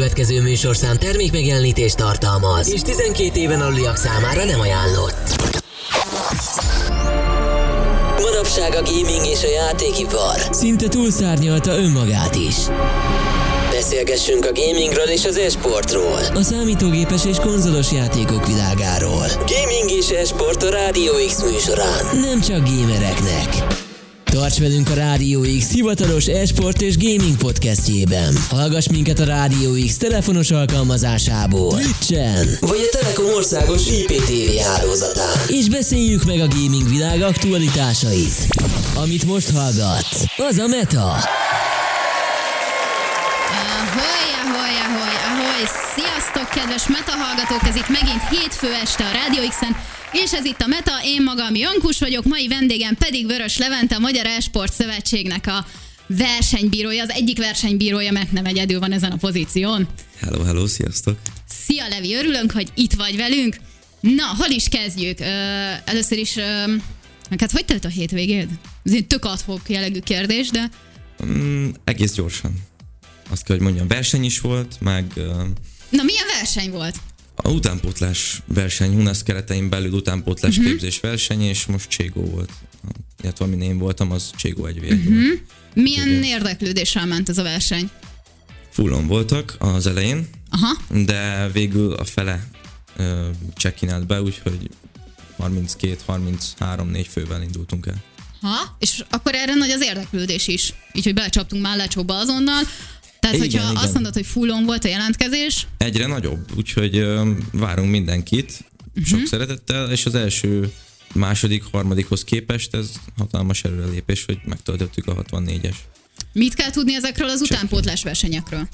következő műsorszám termék megjelenítést tartalmaz, és 12 éven aluliak számára nem ajánlott. Manapság a gaming és a játékipar szinte túlszárnyalta önmagát is. Beszélgessünk a gamingről és az esportról. A számítógépes és konzolos játékok világáról. Gaming és esport a Rádió X műsorán. Nem csak gamereknek. Tarts velünk a Rádió X hivatalos esport és gaming podcastjében. Hallgass minket a Rádió X telefonos alkalmazásából, Twitchen, vagy a Telekom országos IPTV hálózatán. És beszéljük meg a gaming világ aktualitásait. Amit most hallgat, az a Meta. Ahoy! Sziasztok, kedves Meta hallgatók! Ez itt megint hétfő este a Rádió X-en, és ez itt a Meta, én magam Jankus vagyok, mai vendégem pedig Vörös Levente, a Magyar Esport Szövetségnek a versenybírója, az egyik versenybírója, mert nem egyedül van ezen a pozíción. Hello, hello, sziasztok! Szia Levi, örülünk, hogy itt vagy velünk. Na, hol is kezdjük? Ö, először is, ö, hát hogy telt a hétvégéd? Ez egy tök adhok jellegű kérdés, de Mm, egész gyorsan. Azt kell, hogy mondjam, verseny is volt, meg na milyen verseny volt? a utánpótlás verseny, Hunasz keretein belül utánpótlás uh-huh. képzés verseny, és most Cségó volt. Illetve amin én voltam, az Cségó 1 v Mhm. uh-huh. volt. Milyen Igen. érdeklődéssel ment ez a verseny? Fullon voltak az elején, Aha, de végül a fele csekkinált be, úgyhogy 32-33-4 fővel indultunk el. ha, és akkor erre nagy az érdeklődés is. Így, hogy belecsaptunk már lecsóba azonnal. Tehát, Igen, hogyha igen. azt mondod, hogy fullon volt a jelentkezés, Egyre nagyobb, úgyhogy várunk mindenkit uh-huh. sok szeretettel, és az első, második, harmadikhoz képest ez hatalmas előrelépés, hogy megtöltöttük a 64-es. mit kell tudni ezekről az utánpótlás versenyekről?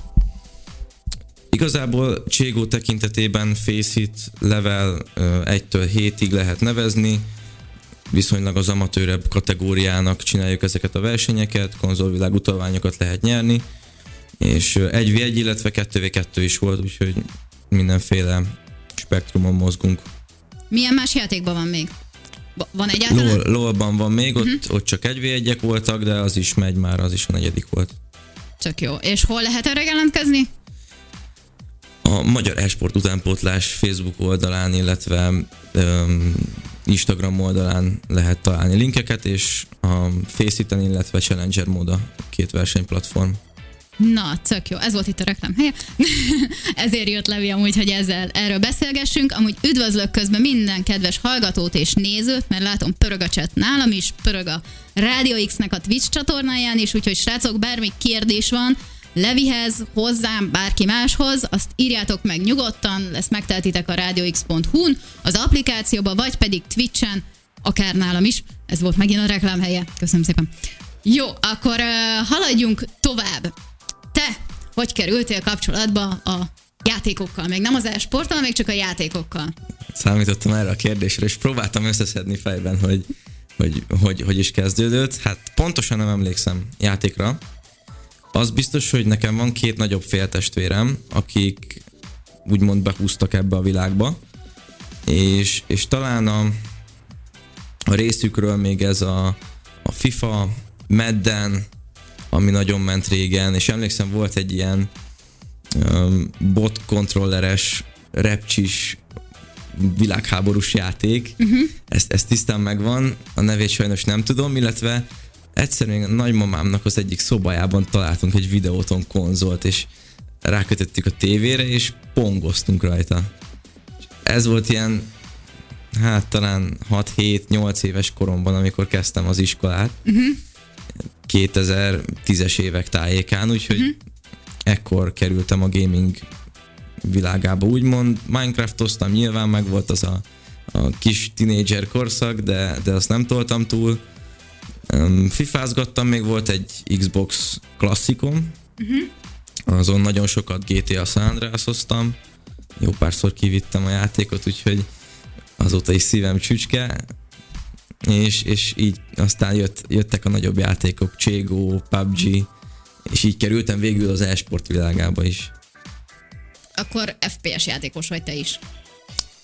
Igazából Cségó tekintetében Faceit level ö, 1-től 7-ig lehet nevezni, viszonylag az amatőrebb kategóriának csináljuk ezeket a versenyeket, konzolvilág utalványokat lehet nyerni, és ö, 1v1, illetve 2v2 is volt, úgyhogy mindenféle spektrumon mozgunk. Milyen más játékban van még? Va- Van egyáltalán? LOL, LOL-ban van még, ott, uh-huh. ott csak 1v1-ek voltak, de az is megy már, az is a negyedik volt. Csak jó. És hol lehet erre jelentkezni? A Magyar Esport utánpótlás Facebook oldalán, illetve um, Instagram oldalán lehet találni linkeket, és a Faceit-en, illetve Challenger mód a két versenyplatform. Na, tök jó. Ez volt itt a reklám helye. Ezért jött Levi amúgy, hogy ezzel erről beszélgessünk. Amúgy üdvözlök közben minden kedves hallgatót és nézőt, mert látom pörög a chat nálam is, pörög a Radio X-nek a Twitch csatornáján is, úgyhogy srácok, bármi kérdés van, Levihez, hozzám, bárki máshoz, azt írjátok meg nyugodtan, ezt megteltitek a radiox.hu-n, az applikációba, vagy pedig Twitchen, akár nálam is. Ez volt megint a reklám helye. Köszönöm szépen. Jó, akkor uh, haladjunk tovább. Te hogy kerültél kapcsolatba a játékokkal? Még nem az e-sporttal, még csak a játékokkal. Számítottam erre a kérdésre, és próbáltam összeszedni fejben, hogy hogy, hogy, hogy is kezdődött. Hát pontosan nem emlékszem játékra. Az biztos, hogy nekem van két nagyobb féltestvérem, akik úgymond behúztak ebbe a világba, és, és talán a, a részükről még ez a, a FIFA, Madden, ami nagyon ment régen, és emlékszem volt egy ilyen um, bot kontrolleres, repcsis világháborús játék. Uh-huh. Ezt, ezt tisztán megvan, a nevét sajnos nem tudom, illetve egyszerűen nagymamámnak az egyik szobájában találtunk egy videóton konzolt, és rákötöttük a tévére, és pongoztunk rajta. És Ez volt ilyen, hát talán 6-7-8 éves koromban, amikor kezdtem az iskolát. Uh-huh. 2010-es évek tájékán, úgyhogy uh-huh. ekkor kerültem a gaming világába, úgymond. Minecraftoztam, nyilván meg volt az a, a kis tinédzser korszak, de, de azt nem toltam túl. Um, Fifázgattam, még volt egy Xbox klasszikom, uh-huh. azon nagyon sokat GTA San Andreas-oztam, jó párszor kivittem a játékot, úgyhogy azóta is szívem csücske, és, és így aztán jött, jöttek a nagyobb játékok, Cségó, PUBG, és így kerültem végül az e-sport világába is. Akkor FPS játékos vagy te is.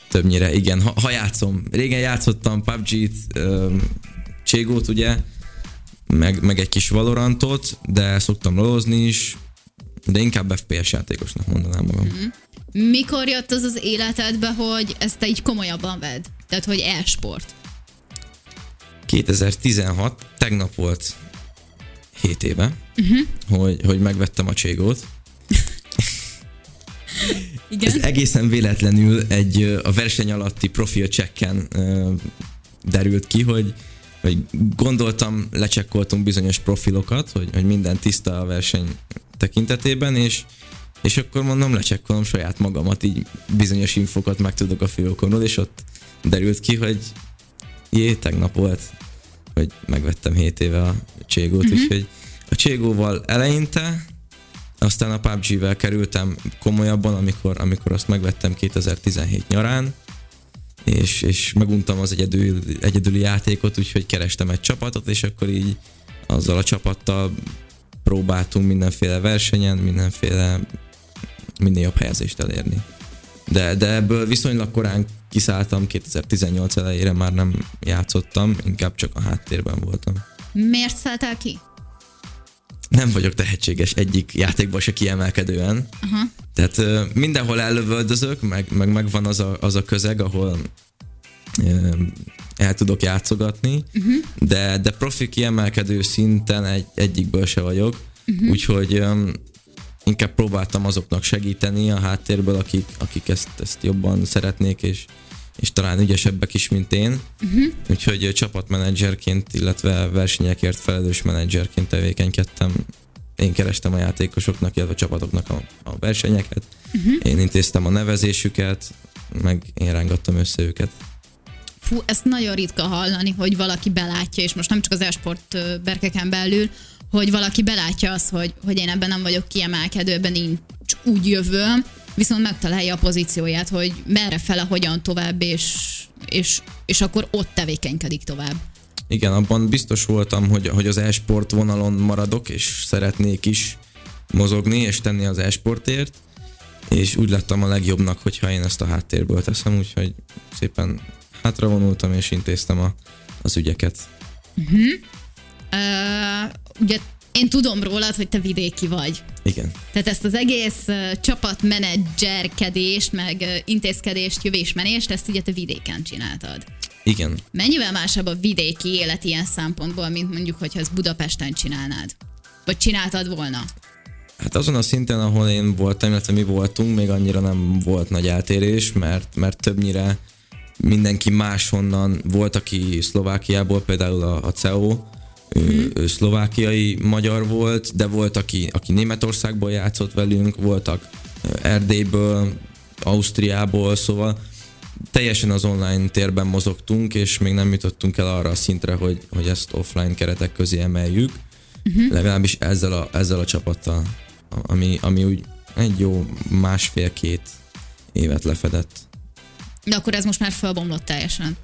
Többnyire, igen, ha, ha játszom. Régen játszottam PUBG-t, Cségót ugye, meg, meg egy kis Valorantot, de szoktam lolozni is, de inkább FPS játékosnak mondanám magam. Mm-hmm. Mikor jött az az életedbe, hogy ezt te így komolyabban vedd? Tehát, hogy e-sport? 2016, tegnap volt 7 éve, uh-huh. hogy, hogy megvettem a cségót. Igen? Ez egészen véletlenül egy a verseny alatti profil checken derült ki, hogy, hogy gondoltam, lecsekkoltunk bizonyos profilokat, hogy, hogy minden tiszta a verseny tekintetében, és, és akkor mondom, lecsekkolom saját magamat, így bizonyos infokat megtudok a fiókomról, és ott derült ki, hogy jé, tegnap volt, hogy megvettem 7 éve a Cségót, uh-huh. úgyhogy a Cségóval eleinte, aztán a PUBG-vel kerültem komolyabban, amikor, amikor azt megvettem 2017 nyarán, és, és meguntam az egyedül, egyedüli játékot, úgyhogy kerestem egy csapatot, és akkor így azzal a csapattal próbáltunk mindenféle versenyen, mindenféle minél jobb helyezést elérni. De, de ebből viszonylag korán kiszálltam, 2018 elejére már nem játszottam, inkább csak a háttérben voltam. Miért szálltál ki? Nem vagyok tehetséges egyik játékban se kiemelkedően. Uh-huh. Tehát mindenhol ellövöldözök, meg, meg megvan az a, az a közeg, ahol el tudok játszogatni, uh-huh. de, de profi kiemelkedő szinten egy, egyikből se vagyok, uh-huh. úgyhogy um, inkább próbáltam azoknak segíteni a háttérből, akik, akik ezt, ezt jobban szeretnék, és, és talán ügyesebbek is, mint én. Uh-huh. Úgyhogy csapatmenedzserként, illetve versenyekért felelős menedzserként tevékenykedtem. Én kerestem a játékosoknak, illetve a csapatoknak a, a versenyeket. Uh-huh. Én intéztem a nevezésüket, meg én rángattam össze őket. Fú, ezt nagyon ritka hallani, hogy valaki belátja, és most nem csak az esport berkeken belül, hogy valaki belátja azt, hogy, hogy én ebben nem vagyok kiemelkedőben, én úgy jövőm, viszont megtalálja a pozícióját, hogy merre fele, hogyan tovább, és, és, és akkor ott tevékenykedik tovább. Igen, abban biztos voltam, hogy, hogy az e-sport vonalon maradok, és szeretnék is mozogni, és tenni az e-sportért, és úgy lettem a legjobbnak, hogyha én ezt a háttérből teszem, úgyhogy szépen hátra vonultam, és intéztem a, az ügyeket. Uh-huh. Uh, ugye én tudom rólad, hogy te vidéki vagy. Igen. Tehát ezt az egész uh, csapatmenedzserkedést, meg uh, intézkedést, jövésmenést, ezt ugye te vidéken csináltad. Igen. Mennyivel másabb a vidéki élet ilyen szempontból, mint mondjuk, hogyha ezt Budapesten csinálnád? Vagy csináltad volna? Hát azon a szinten, ahol én voltam, illetve mi voltunk, még annyira nem volt nagy eltérés, mert, mert többnyire mindenki máshonnan volt, aki Szlovákiából, például a, a CEO, ő, ő szlovákiai magyar volt, de volt, aki, aki Németországból játszott velünk, voltak Erdélyből, Ausztriából, szóval teljesen az online térben mozogtunk, és még nem jutottunk el arra a szintre, hogy, hogy ezt offline keretek közé emeljük, uh-huh. legalábbis ezzel a, ezzel a csapattal, ami, ami úgy egy jó másfél-két évet lefedett. De akkor ez most már felbomlott teljesen.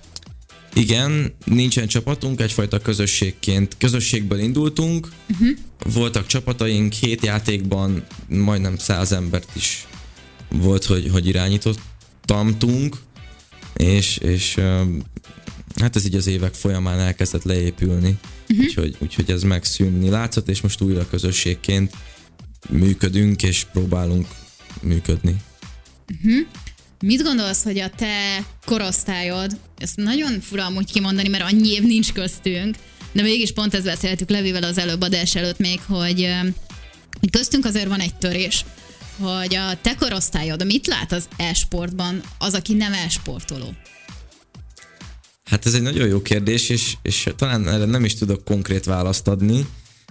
Igen, nincsen csapatunk, egyfajta közösségként. Közösségből indultunk, uh-huh. voltak csapataink, hét játékban majdnem száz embert is volt, hogy, hogy irányítottamtunk, és, és hát ez így az évek folyamán elkezdett leépülni, uh-huh. úgyhogy, úgyhogy ez megszűnni látszott, és most újra közösségként működünk, és próbálunk működni. Uh-huh. Mit gondolsz, hogy a te korosztályod, ezt nagyon fura amúgy kimondani, mert annyi év nincs köztünk, de mégis pont ezt beszéltük Levivel az előbb adás előtt még, hogy, hogy köztünk azért van egy törés, hogy a te korosztályod mit lát az e-sportban az, aki nem e-sportoló? Hát ez egy nagyon jó kérdés, és, és talán erre nem is tudok konkrét választ adni,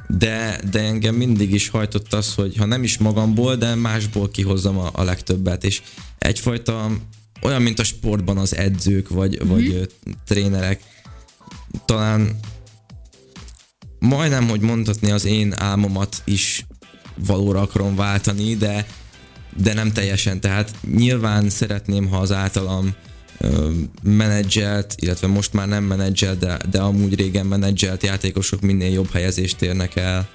de, de engem mindig is hajtott az, hogy ha nem is magamból, de másból kihozzam a, a legtöbbet, és egyfajta olyan, mint a sportban az edzők, vagy, mm-hmm. vagy trénerek, talán majdnem, hogy mondhatni az én álmomat is valóra akarom váltani, de, de nem teljesen. Tehát nyilván szeretném, ha az általam menedzselt, illetve most már nem menedzselt, de, de amúgy régen menedzselt játékosok minél jobb helyezést érnek el,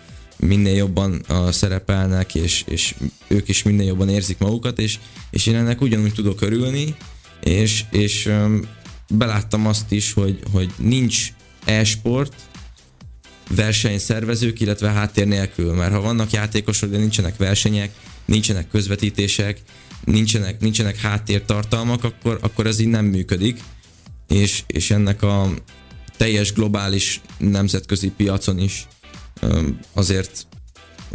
minél jobban uh, szerepelnek, és, és ők is minél jobban érzik magukat, és, és én ennek ugyanúgy tudok örülni, és, és um, beláttam azt is, hogy, hogy nincs e-sport, versenyszervezők, illetve háttér nélkül. Mert ha vannak játékosok, de nincsenek versenyek, nincsenek közvetítések, nincsenek, nincsenek háttértartalmak, akkor, akkor ez így nem működik. És, és ennek a teljes globális nemzetközi piacon is azért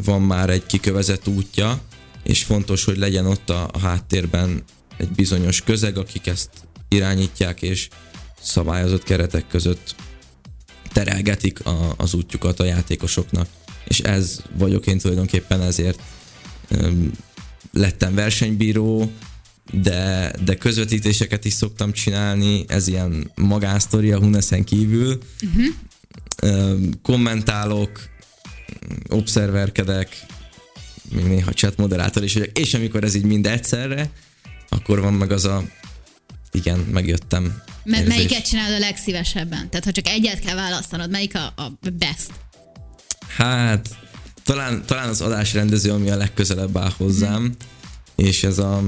van már egy kikövezett útja, és fontos, hogy legyen ott a, háttérben egy bizonyos közeg, akik ezt irányítják, és szabályozott keretek között terelgetik a, az útjukat a játékosoknak. És ez vagyok én tulajdonképpen ezért öm, lettem versenybíró, de, de közvetítéseket is szoktam csinálni, ez ilyen magánsztori a Huneszen kívül. Uh-huh. Öm, kommentálok, obszerverkedek, még néha chat moderátor is vagyok, és amikor ez így mind egyszerre, akkor van meg az a igen, megjöttem. M- melyiket csinálod a legszívesebben? Tehát ha csak egyet kell választanod, melyik a, a best? Hát, talán, talán az adásrendező, ami a legközelebb áll hozzám, hmm. és ez a,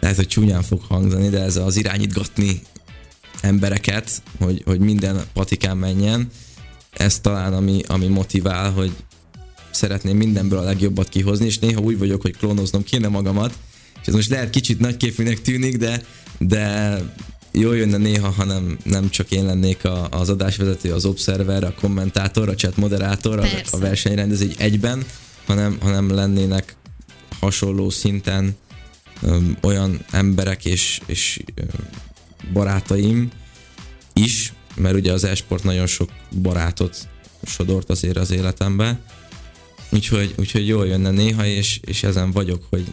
lehet, hogy csúnyán fog hangzani, de ez az irányítgatni embereket, hogy, hogy minden patikán menjen, ez talán ami, ami motivál, hogy szeretném mindenből a legjobbat kihozni, és néha úgy vagyok, hogy klónoznom kéne magamat, és ez most lehet kicsit nagyképűnek tűnik, de, de jó jönne néha, ha nem, nem csak én lennék a, az adásvezető, az observer, a kommentátor, a chat moderátor, a, a versenyrendező egyben, hanem, hanem lennének hasonló szinten öm, olyan emberek és, és öm, barátaim is, mert ugye az esport nagyon sok barátot sodort azért az életembe, úgyhogy, úgyhogy jól jönne néha, és, és ezen vagyok, hogy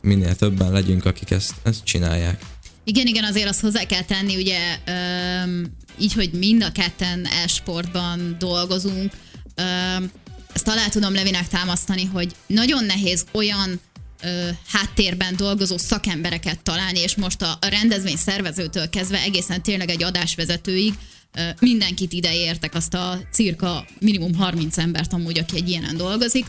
minél többen legyünk, akik ezt, ezt csinálják. Igen, igen, azért azt hozzá kell tenni, ugye öm, így, hogy mind a ketten e-sportban dolgozunk, öm, ezt alá tudom Levinek támasztani, hogy nagyon nehéz olyan ö, háttérben dolgozó szakembereket találni, és most a, rendezvény szervezőtől kezdve egészen tényleg egy adásvezetőig mindenkit ide értek, azt a cirka minimum 30 embert amúgy, aki egy ilyenen dolgozik,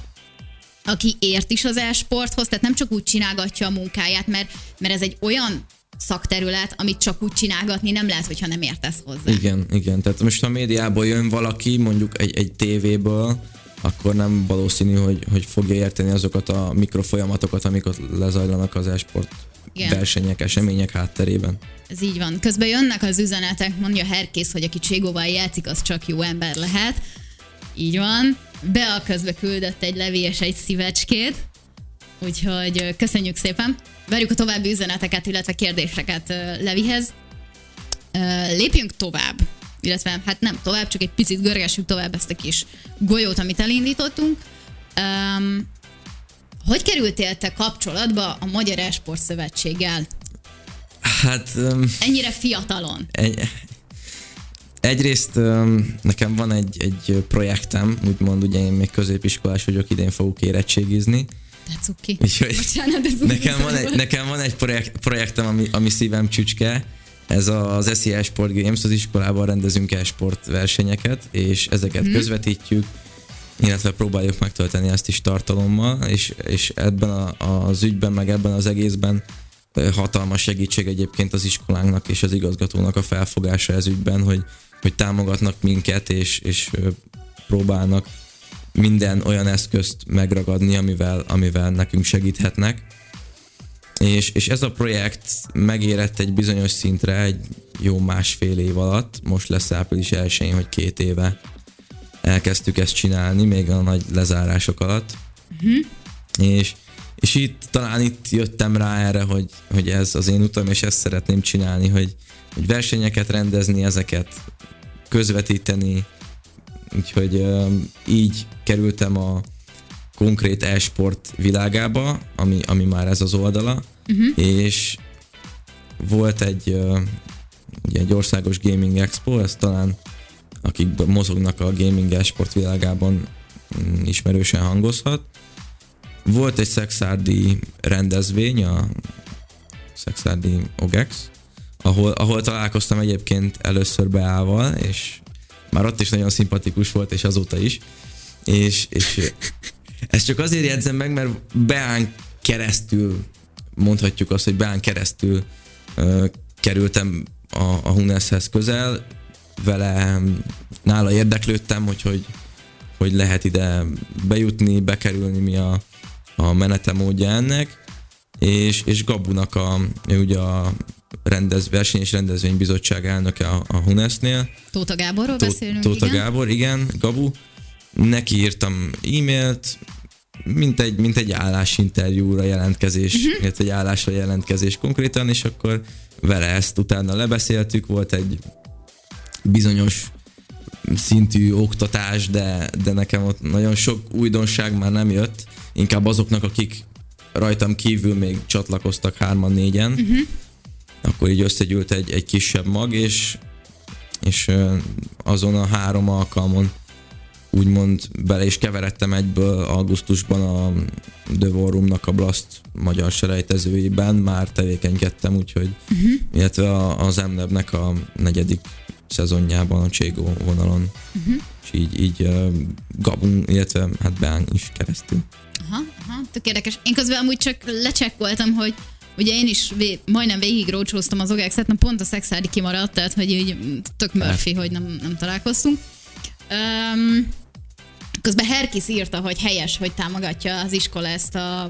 aki ért is az e-sporthoz, tehát nem csak úgy csinálgatja a munkáját, mert, mert ez egy olyan szakterület, amit csak úgy csinálgatni nem lehet, hogyha nem értesz hozzá. Igen, igen. Tehát most a médiából jön valaki, mondjuk egy, egy tévéből, akkor nem valószínű, hogy, hogy fogja érteni azokat a mikrofolyamatokat, amik ott lezajlanak az esport igen. versenyek, események hátterében. Ez így van. Közben jönnek az üzenetek, mondja Herkész, hogy aki Cségóval játszik, az csak jó ember lehet. Így van. Bea közbe küldött egy levél és egy szívecskét. Úgyhogy köszönjük szépen. Várjuk a további üzeneteket, illetve kérdéseket Levihez. Lépjünk tovább. Illetve, hát nem tovább, csak egy picit görgessük tovább ezt a kis golyót, amit elindítottunk. Um, hogy kerültél te kapcsolatba a Magyar Esport Szövetséggel? Hát... Um, Ennyire fiatalon. Egy, egyrészt um, nekem van egy, egy projektem, úgymond ugye én még középiskolás vagyok, idén fogok érettségizni, de cuki. Úgyhogy Bocsánat, ez nekem, van egy, nekem van egy projekt, projektem, ami, ami szívem csücske, ez az SES Sport Games, az iskolában rendezünk el sport versenyeket, és ezeket hmm. közvetítjük, illetve próbáljuk megtölteni ezt is tartalommal, és, és ebben a, az ügyben, meg ebben az egészben hatalmas segítség egyébként az iskolánknak és az igazgatónak a felfogása ez ügyben, hogy, hogy támogatnak minket, és, és próbálnak minden olyan eszközt megragadni, amivel, amivel nekünk segíthetnek. És, és ez a projekt megérett egy bizonyos szintre egy jó másfél év alatt, most lesz április elsőjén, hogy két éve elkezdtük ezt csinálni, még a nagy lezárások alatt. Uh-huh. És, és itt talán itt jöttem rá erre, hogy, hogy ez az én utam, és ezt szeretném csinálni, hogy, hogy versenyeket rendezni, ezeket közvetíteni, Úgyhogy így kerültem a konkrét e-sport világába, ami, ami már ez az oldala, uh-huh. és volt egy, ugye egy országos gaming expo, ez talán akik mozognak a gaming e-sport világában mm, ismerősen hangozhat. Volt egy Szexárdi rendezvény, a Szexárdi OGEX, ahol, ahol találkoztam egyébként először Beával, és már ott is nagyon szimpatikus volt, és azóta is. És, és ezt csak azért jegyzem meg, mert Beán keresztül, mondhatjuk azt, hogy Beán keresztül uh, kerültem a, a Huneshez közel. vele nála érdeklődtem, hogy, hogy, hogy lehet ide bejutni, bekerülni, mi a, a menete módja ennek, és, és Gabunak a, ugye a rendez, verseny és rendezvénybizottság elnöke a, a Hunesnél. Tóta Gáborról Tó, beszélünk, Tóta igen. Gábor, igen, Gabu. Neki írtam e-mailt, mint egy, mint egy állásinterjúra jelentkezés, uh-huh. illetve egy állásra jelentkezés konkrétan, és akkor vele ezt utána lebeszéltük, volt egy bizonyos szintű oktatás, de, de nekem ott nagyon sok újdonság már nem jött, inkább azoknak, akik rajtam kívül még csatlakoztak hárman, négyen, uh-huh. akkor így összegyűlt egy, egy kisebb mag, és, és azon a három alkalmon úgymond bele is keveredtem egyből augusztusban a The War Room-nak a Blast magyar selejtezőiben, már tevékenykedtem, úgyhogy, uh-huh. illetve az MNEB-nek a negyedik szezonjában a Cségó vonalon, uh-huh. és így, így Gabun, illetve hát Beán is keresztül. Aha, aha, tök érdekes. Én közben amúgy csak lecsekkoltam, hogy ugye én is vé- majdnem végig rócsóztam az ogex na pont a szexári kimaradt, tehát hogy így tök Murphy, hogy nem, nem találkoztunk. Um, közben Herkis írta, hogy helyes, hogy támogatja az iskola ezt a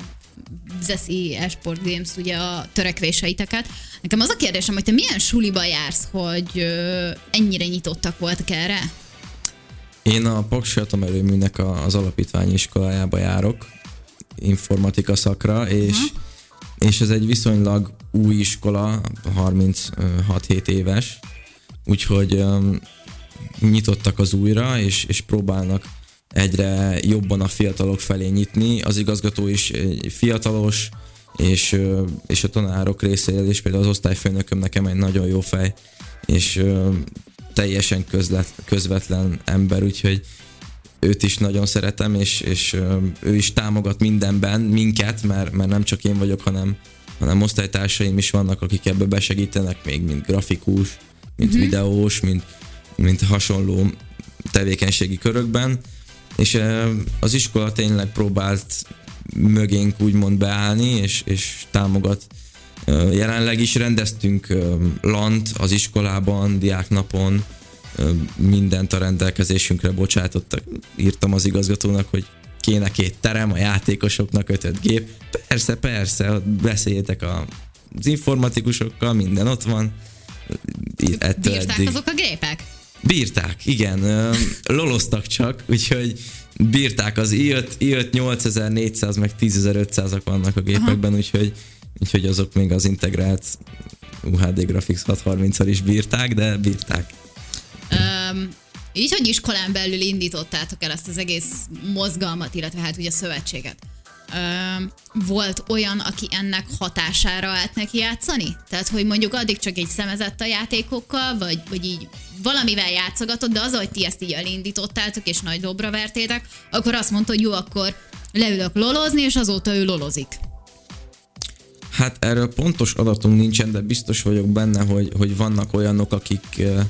Zeszi Esport Games, ugye a törekvéseiteket. Nekem az a kérdésem, hogy te milyen suliba jársz, hogy ö, ennyire nyitottak voltak erre? Én a Paksi Atomerőműnek az alapítványi iskolájába járok, informatika szakra, és, uh-huh. és ez egy viszonylag új iskola, 36-7 éves, úgyhogy um, nyitottak az újra, és, és próbálnak egyre jobban a fiatalok felé nyitni. Az igazgató is fiatalos, és, és a tanárok részéről is, például az osztályfőnököm nekem egy nagyon jó fej, és teljesen közlet, közvetlen ember, úgyhogy őt is nagyon szeretem, és, és ő is támogat mindenben minket, mert, mert nem csak én vagyok, hanem, hanem osztálytársaim is vannak, akik ebbe besegítenek, még mint grafikus, mint mm-hmm. videós, mint, mint hasonló tevékenységi körökben, és az iskola tényleg próbált mögénk úgymond beállni, és, és támogat. Jelenleg is rendeztünk lant az iskolában, diáknapon, mindent a rendelkezésünkre bocsátottak. Írtam az igazgatónak, hogy kéne két terem, a játékosoknak ötöt gép. Persze, persze, beszéljetek a, az informatikusokkal, minden ott van. Ettől Bírták eddig. azok a gépek? Bírták, igen. Loloztak csak, úgyhogy bírták az i5, i5 8400 meg 10500-ak vannak a gépekben, úgyhogy, úgyhogy azok még az integrált UHD Graphics 630-al is bírták, de bírták. Um, így, hogy iskolán belül indítottátok el ezt az egész mozgalmat, illetve hát ugye a szövetséget volt olyan, aki ennek hatására állt neki játszani? Tehát, hogy mondjuk addig csak egy szemezett a játékokkal, vagy, vagy így valamivel játszogatott, de az, hogy ti ezt így elindítottátok, és nagy dobra vertétek, akkor azt mondta, hogy jó, akkor leülök lolozni, és azóta ő lolozik. Hát erről pontos adatunk nincsen, de biztos vagyok benne, hogy, hogy vannak olyanok, akik uh,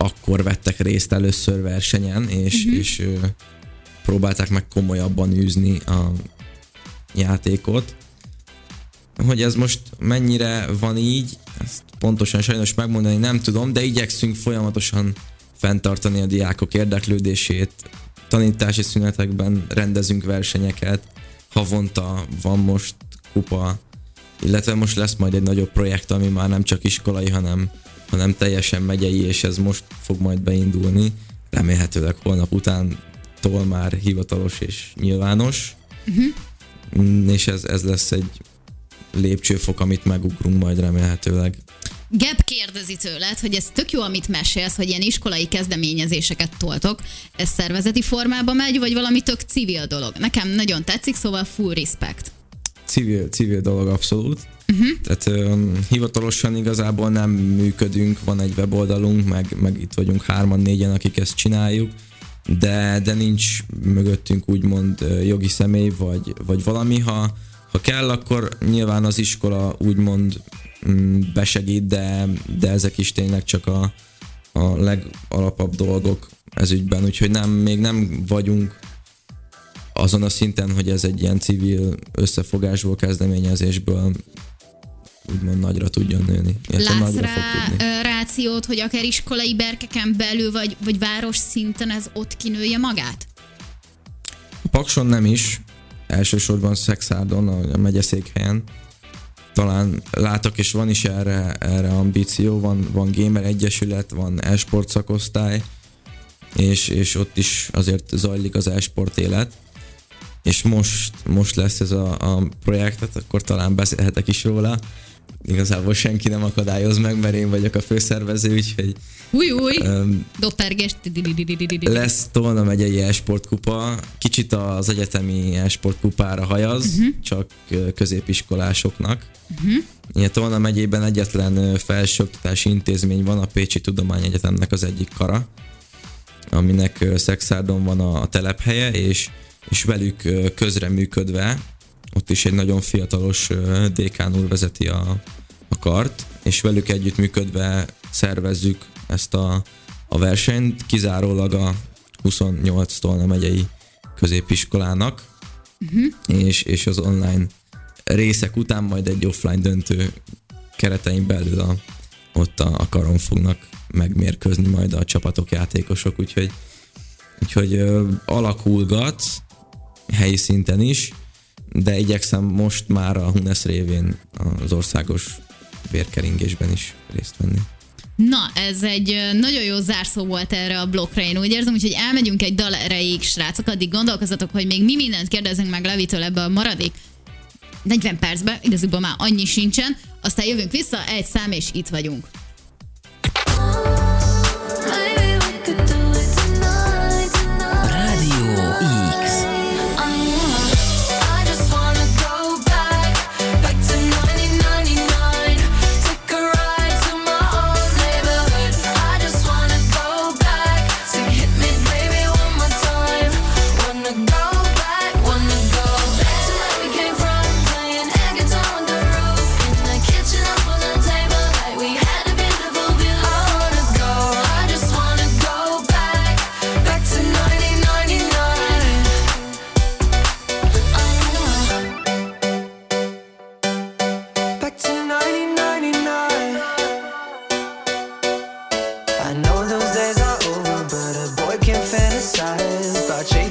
akkor vettek részt először versenyen, és, uh-huh. és uh, próbálták meg komolyabban űzni a játékot. Hogy ez most mennyire van így, ezt pontosan sajnos megmondani nem tudom, de igyekszünk folyamatosan fenntartani a diákok érdeklődését. Tanítási szünetekben rendezünk versenyeket, havonta van most kupa, illetve most lesz majd egy nagyobb projekt, ami már nem csak iskolai, hanem, hanem teljesen megyei, és ez most fog majd beindulni. Remélhetőleg holnap után tól már hivatalos és nyilvános, uh-huh. és ez, ez lesz egy lépcsőfok, amit megugrunk majd remélhetőleg. Geb kérdezi tőled, hogy ez tök jó, amit mesélsz, hogy ilyen iskolai kezdeményezéseket toltok. Ez szervezeti formában megy, vagy valami tök civil dolog? Nekem nagyon tetszik, szóval full respect. Civil, civil dolog abszolút. Uh-huh. Tehát um, hivatalosan igazából nem működünk, van egy weboldalunk, meg, meg itt vagyunk hárman, négyen, akik ezt csináljuk de, de nincs mögöttünk úgymond jogi személy, vagy, vagy valami. Ha, ha kell, akkor nyilván az iskola úgymond mm, besegít, de, de ezek is tényleg csak a, a legalapabb dolgok ez ügyben, úgyhogy nem, még nem vagyunk azon a szinten, hogy ez egy ilyen civil összefogásból, kezdeményezésből úgymond nagyra tudjon nőni. Látsz nagyra rá fog tudni. rációt, hogy akár iskolai berkeken belül, vagy, vagy város szinten ez ott kinője magát? A Pakson nem is, elsősorban Szexádon, a megyeszékhelyen. Talán látok, és van is erre, erre ambíció, van, van Gamer Egyesület, van e-sport szakosztály, és, és ott is azért zajlik az e-sport élet és most, most lesz ez a, a projektet, akkor talán beszélhetek is róla. Igazából senki nem akadályoz meg, mert én vagyok a főszervező, úgyhogy... Új, új, um. Lesz Tolna megyei e-sportkupa, kicsit az egyetemi e-sportkupára hajaz, uh-huh. csak középiskolásoknak. Uh-huh. Ilyen Tolna megyében egyetlen felsőoktatási intézmény van, a Pécsi Tudományegyetemnek az egyik kara, aminek Szexárdon van a telephelye, és és velük közreműködve, ott is egy nagyon fiatalos dékán úr vezeti a, a kart, és velük együttműködve szervezzük ezt a, a versenyt, kizárólag a 28 Tolna megyei középiskolának, uh-huh. és, és az online részek után majd egy offline döntő keretein belül a, ott a, a karon fognak megmérkőzni majd a csapatok, játékosok, úgyhogy, úgyhogy ö, alakulgat, helyi szinten is, de igyekszem most már a Hunes révén az országos vérkeringésben is részt venni. Na, ez egy nagyon jó zárszó volt erre a blokkra, én úgy érzem, úgyhogy elmegyünk egy dal erejéig, srácok, addig gondolkozatok, hogy még mi mindent kérdezünk meg Levitől ebbe a maradék 40 percben, igazából már annyi sincsen, aztán jövünk vissza, egy szám, és itt vagyunk.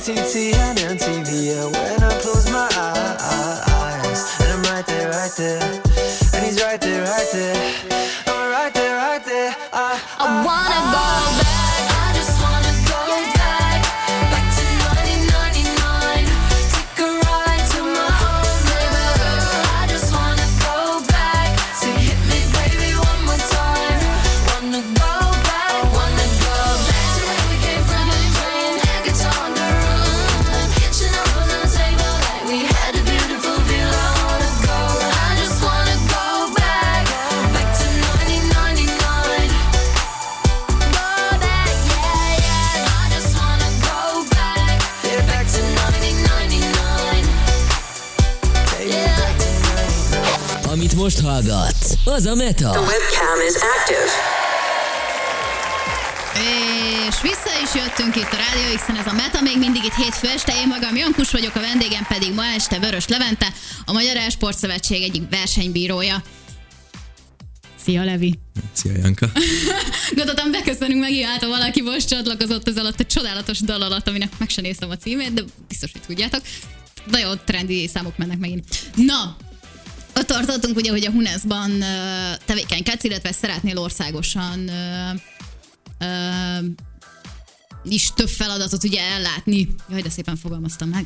TTN and TVL. Az a Meta. The webcam is active. És vissza is jöttünk itt a Rádió x ez a Meta, még mindig itt hétfő este, én magam Jankus vagyok, a vendégem pedig ma este Vörös Levente, a Magyar Esport Szövetség egyik versenybírója. Szia, Levi! Szia, Janka! Gondoltam, beköszönünk meg, ha valaki most csatlakozott ez alatt a csodálatos dal alatt, aminek meg sem néztem a címét, de biztos, hogy tudjátok. Nagyon trendi számok mennek megint. Na, ott tartottunk ugye, hogy a Hunesban tevékenykedsz, illetve szeretnél országosan is több feladatot ugye ellátni. Jaj, de szépen fogalmaztam meg.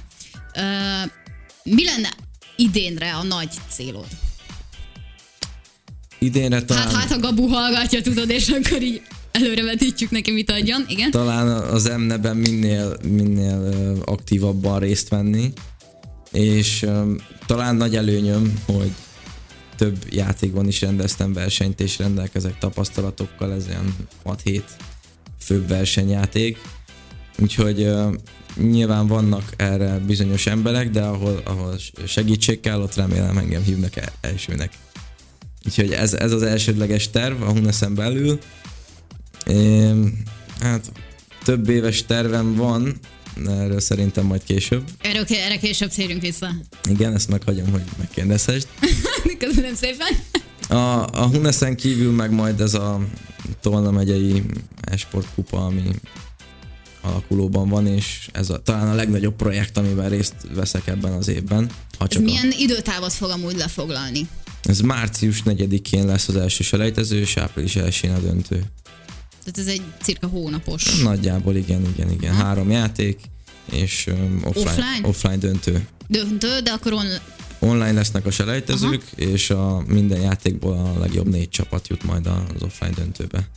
Mi lenne idénre a nagy célod? Idénre talán... Hát, hát a Gabu hallgatja, tudod, és akkor így előrevetítjük neki, mit adjon, igen? Talán az emneben minél, minél aktívabban részt venni, és talán nagy előnyöm, hogy több játékban is rendeztem versenyt, és rendelkezek tapasztalatokkal, ez ilyen 6-7 főbb versenyjáték. Úgyhogy uh, nyilván vannak erre bizonyos emberek, de ahol, ahol segítség kell, ott remélem engem hívnak el, elsőnek. Úgyhogy ez, ez az elsődleges terv a Huneszen belül. Én, hát több éves tervem van, erről szerintem majd később. Erről, erre később térünk vissza. Igen, ezt meghagyom, hogy megkérdezhessd. Köszönöm szépen. A, a Huneszen kívül meg majd ez a Tolna megyei esportkupa, ami alakulóban van, és ez a, talán a legnagyobb projekt, amiben részt veszek ebben az évben. Ha csak ez milyen a... időtávot fog amúgy lefoglalni? Ez március 4-én lesz az első selejtező, és április 1 a döntő. Tehát ez egy cirka hónapos. Nagyjából igen, igen, igen. Ha. Három játék, és um, offline, offline? offline döntő. Döntő, de akkor on... online lesznek a selejtezők, Aha. és a minden játékból a legjobb négy csapat jut majd az offline döntőbe.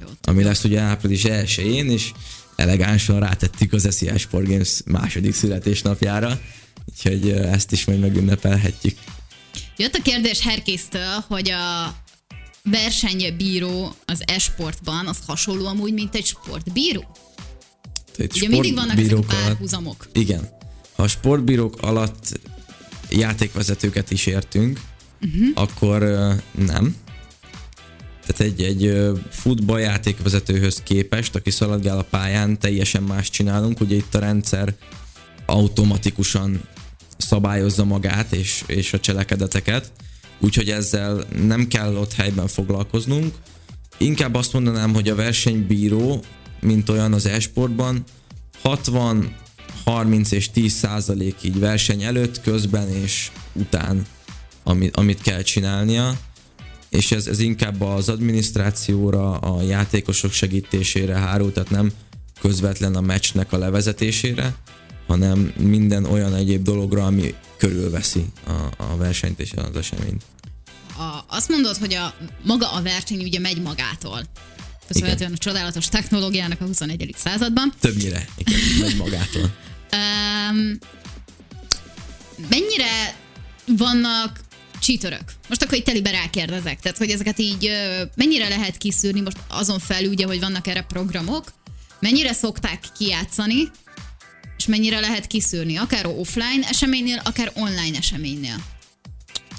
Jó, ami lesz ugye április 1-én, és elegánsan rátettük az SZIA Sport Games második születésnapjára, úgyhogy ezt is majd megünnepelhetjük. Jött a kérdés Herkésztől, hogy a versenybíró az esportban az hasonló amúgy, mint egy sportbíró? Egy Ugye mindig vannak ezek a párhuzamok. Alatt, igen. Ha a sportbírók alatt játékvezetőket is értünk, uh-huh. akkor uh, nem. Tehát egy, egy futballjátékvezetőhöz képest, aki szaladgál a pályán, teljesen más csinálunk. Ugye itt a rendszer automatikusan szabályozza magát és, és a cselekedeteket, úgyhogy ezzel nem kell ott helyben foglalkoznunk. Inkább azt mondanám, hogy a versenybíró, mint olyan az esportban, 60, 30 és 10 százalék így verseny előtt, közben és után, amit, amit kell csinálnia és ez, ez inkább az adminisztrációra, a játékosok segítésére hárul, tehát nem közvetlen a meccsnek a levezetésére, hanem minden olyan egyéb dologra, ami körülveszi a, a versenyt és az eseményt. A, azt mondod, hogy a maga a verseny ugye megy magától. Köszönhetően a csodálatos technológiának a 21. században. Többnyire, igen, megy magától. um, mennyire vannak csítörök. Most akkor itt telibe rákérdezek, tehát hogy ezeket így mennyire lehet kiszűrni, most azon felül ugye, hogy vannak erre programok, mennyire szokták kijátszani, és mennyire lehet kiszűrni, akár offline eseménynél, akár online eseménynél.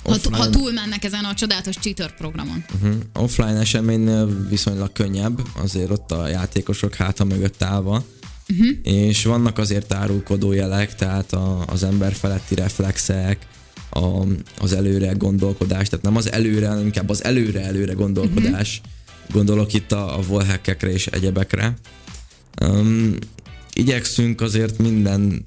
Ha, ha túlmennek ezen a csodálatos cheater programon. Uh-huh. Offline eseménynél viszonylag könnyebb, azért ott a játékosok háta mögött állva, uh-huh. és vannak azért árulkodó jelek, tehát a, az ember feletti reflexek, a, az előre gondolkodás, tehát nem az előre, hanem inkább az előre-előre gondolkodás. Uh-huh. Gondolok itt a, a volhackekre és egyebekre. Um, igyekszünk azért minden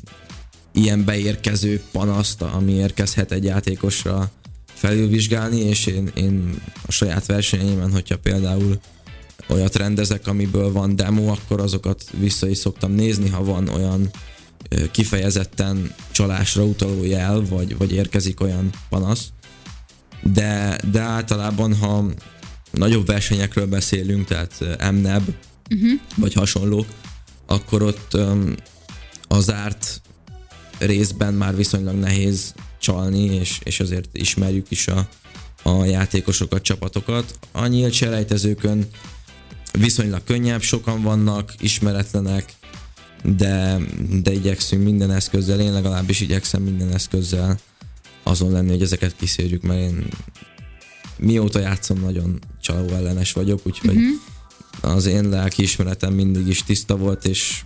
ilyen beérkező panaszt, ami érkezhet egy játékosra felülvizsgálni, és én, én a saját versenyeimen, hogyha például olyat rendezek, amiből van demo, akkor azokat vissza is szoktam nézni, ha van olyan kifejezetten csalásra utaló jel, vagy, vagy érkezik olyan panasz. De, de általában, ha nagyobb versenyekről beszélünk, tehát MNEB, uh-huh. vagy hasonlók, akkor ott um, az árt részben már viszonylag nehéz csalni, és, és azért ismerjük is a, a játékosokat, csapatokat. A nyílt selejtezőkön viszonylag könnyebb, sokan vannak, ismeretlenek, de, de igyekszünk minden eszközzel, én legalábbis igyekszem minden eszközzel azon lenni, hogy ezeket kiszérjük, mert én mióta játszom, nagyon csaló ellenes vagyok, úgyhogy uh-huh. Az én lelki ismeretem mindig is tiszta volt, és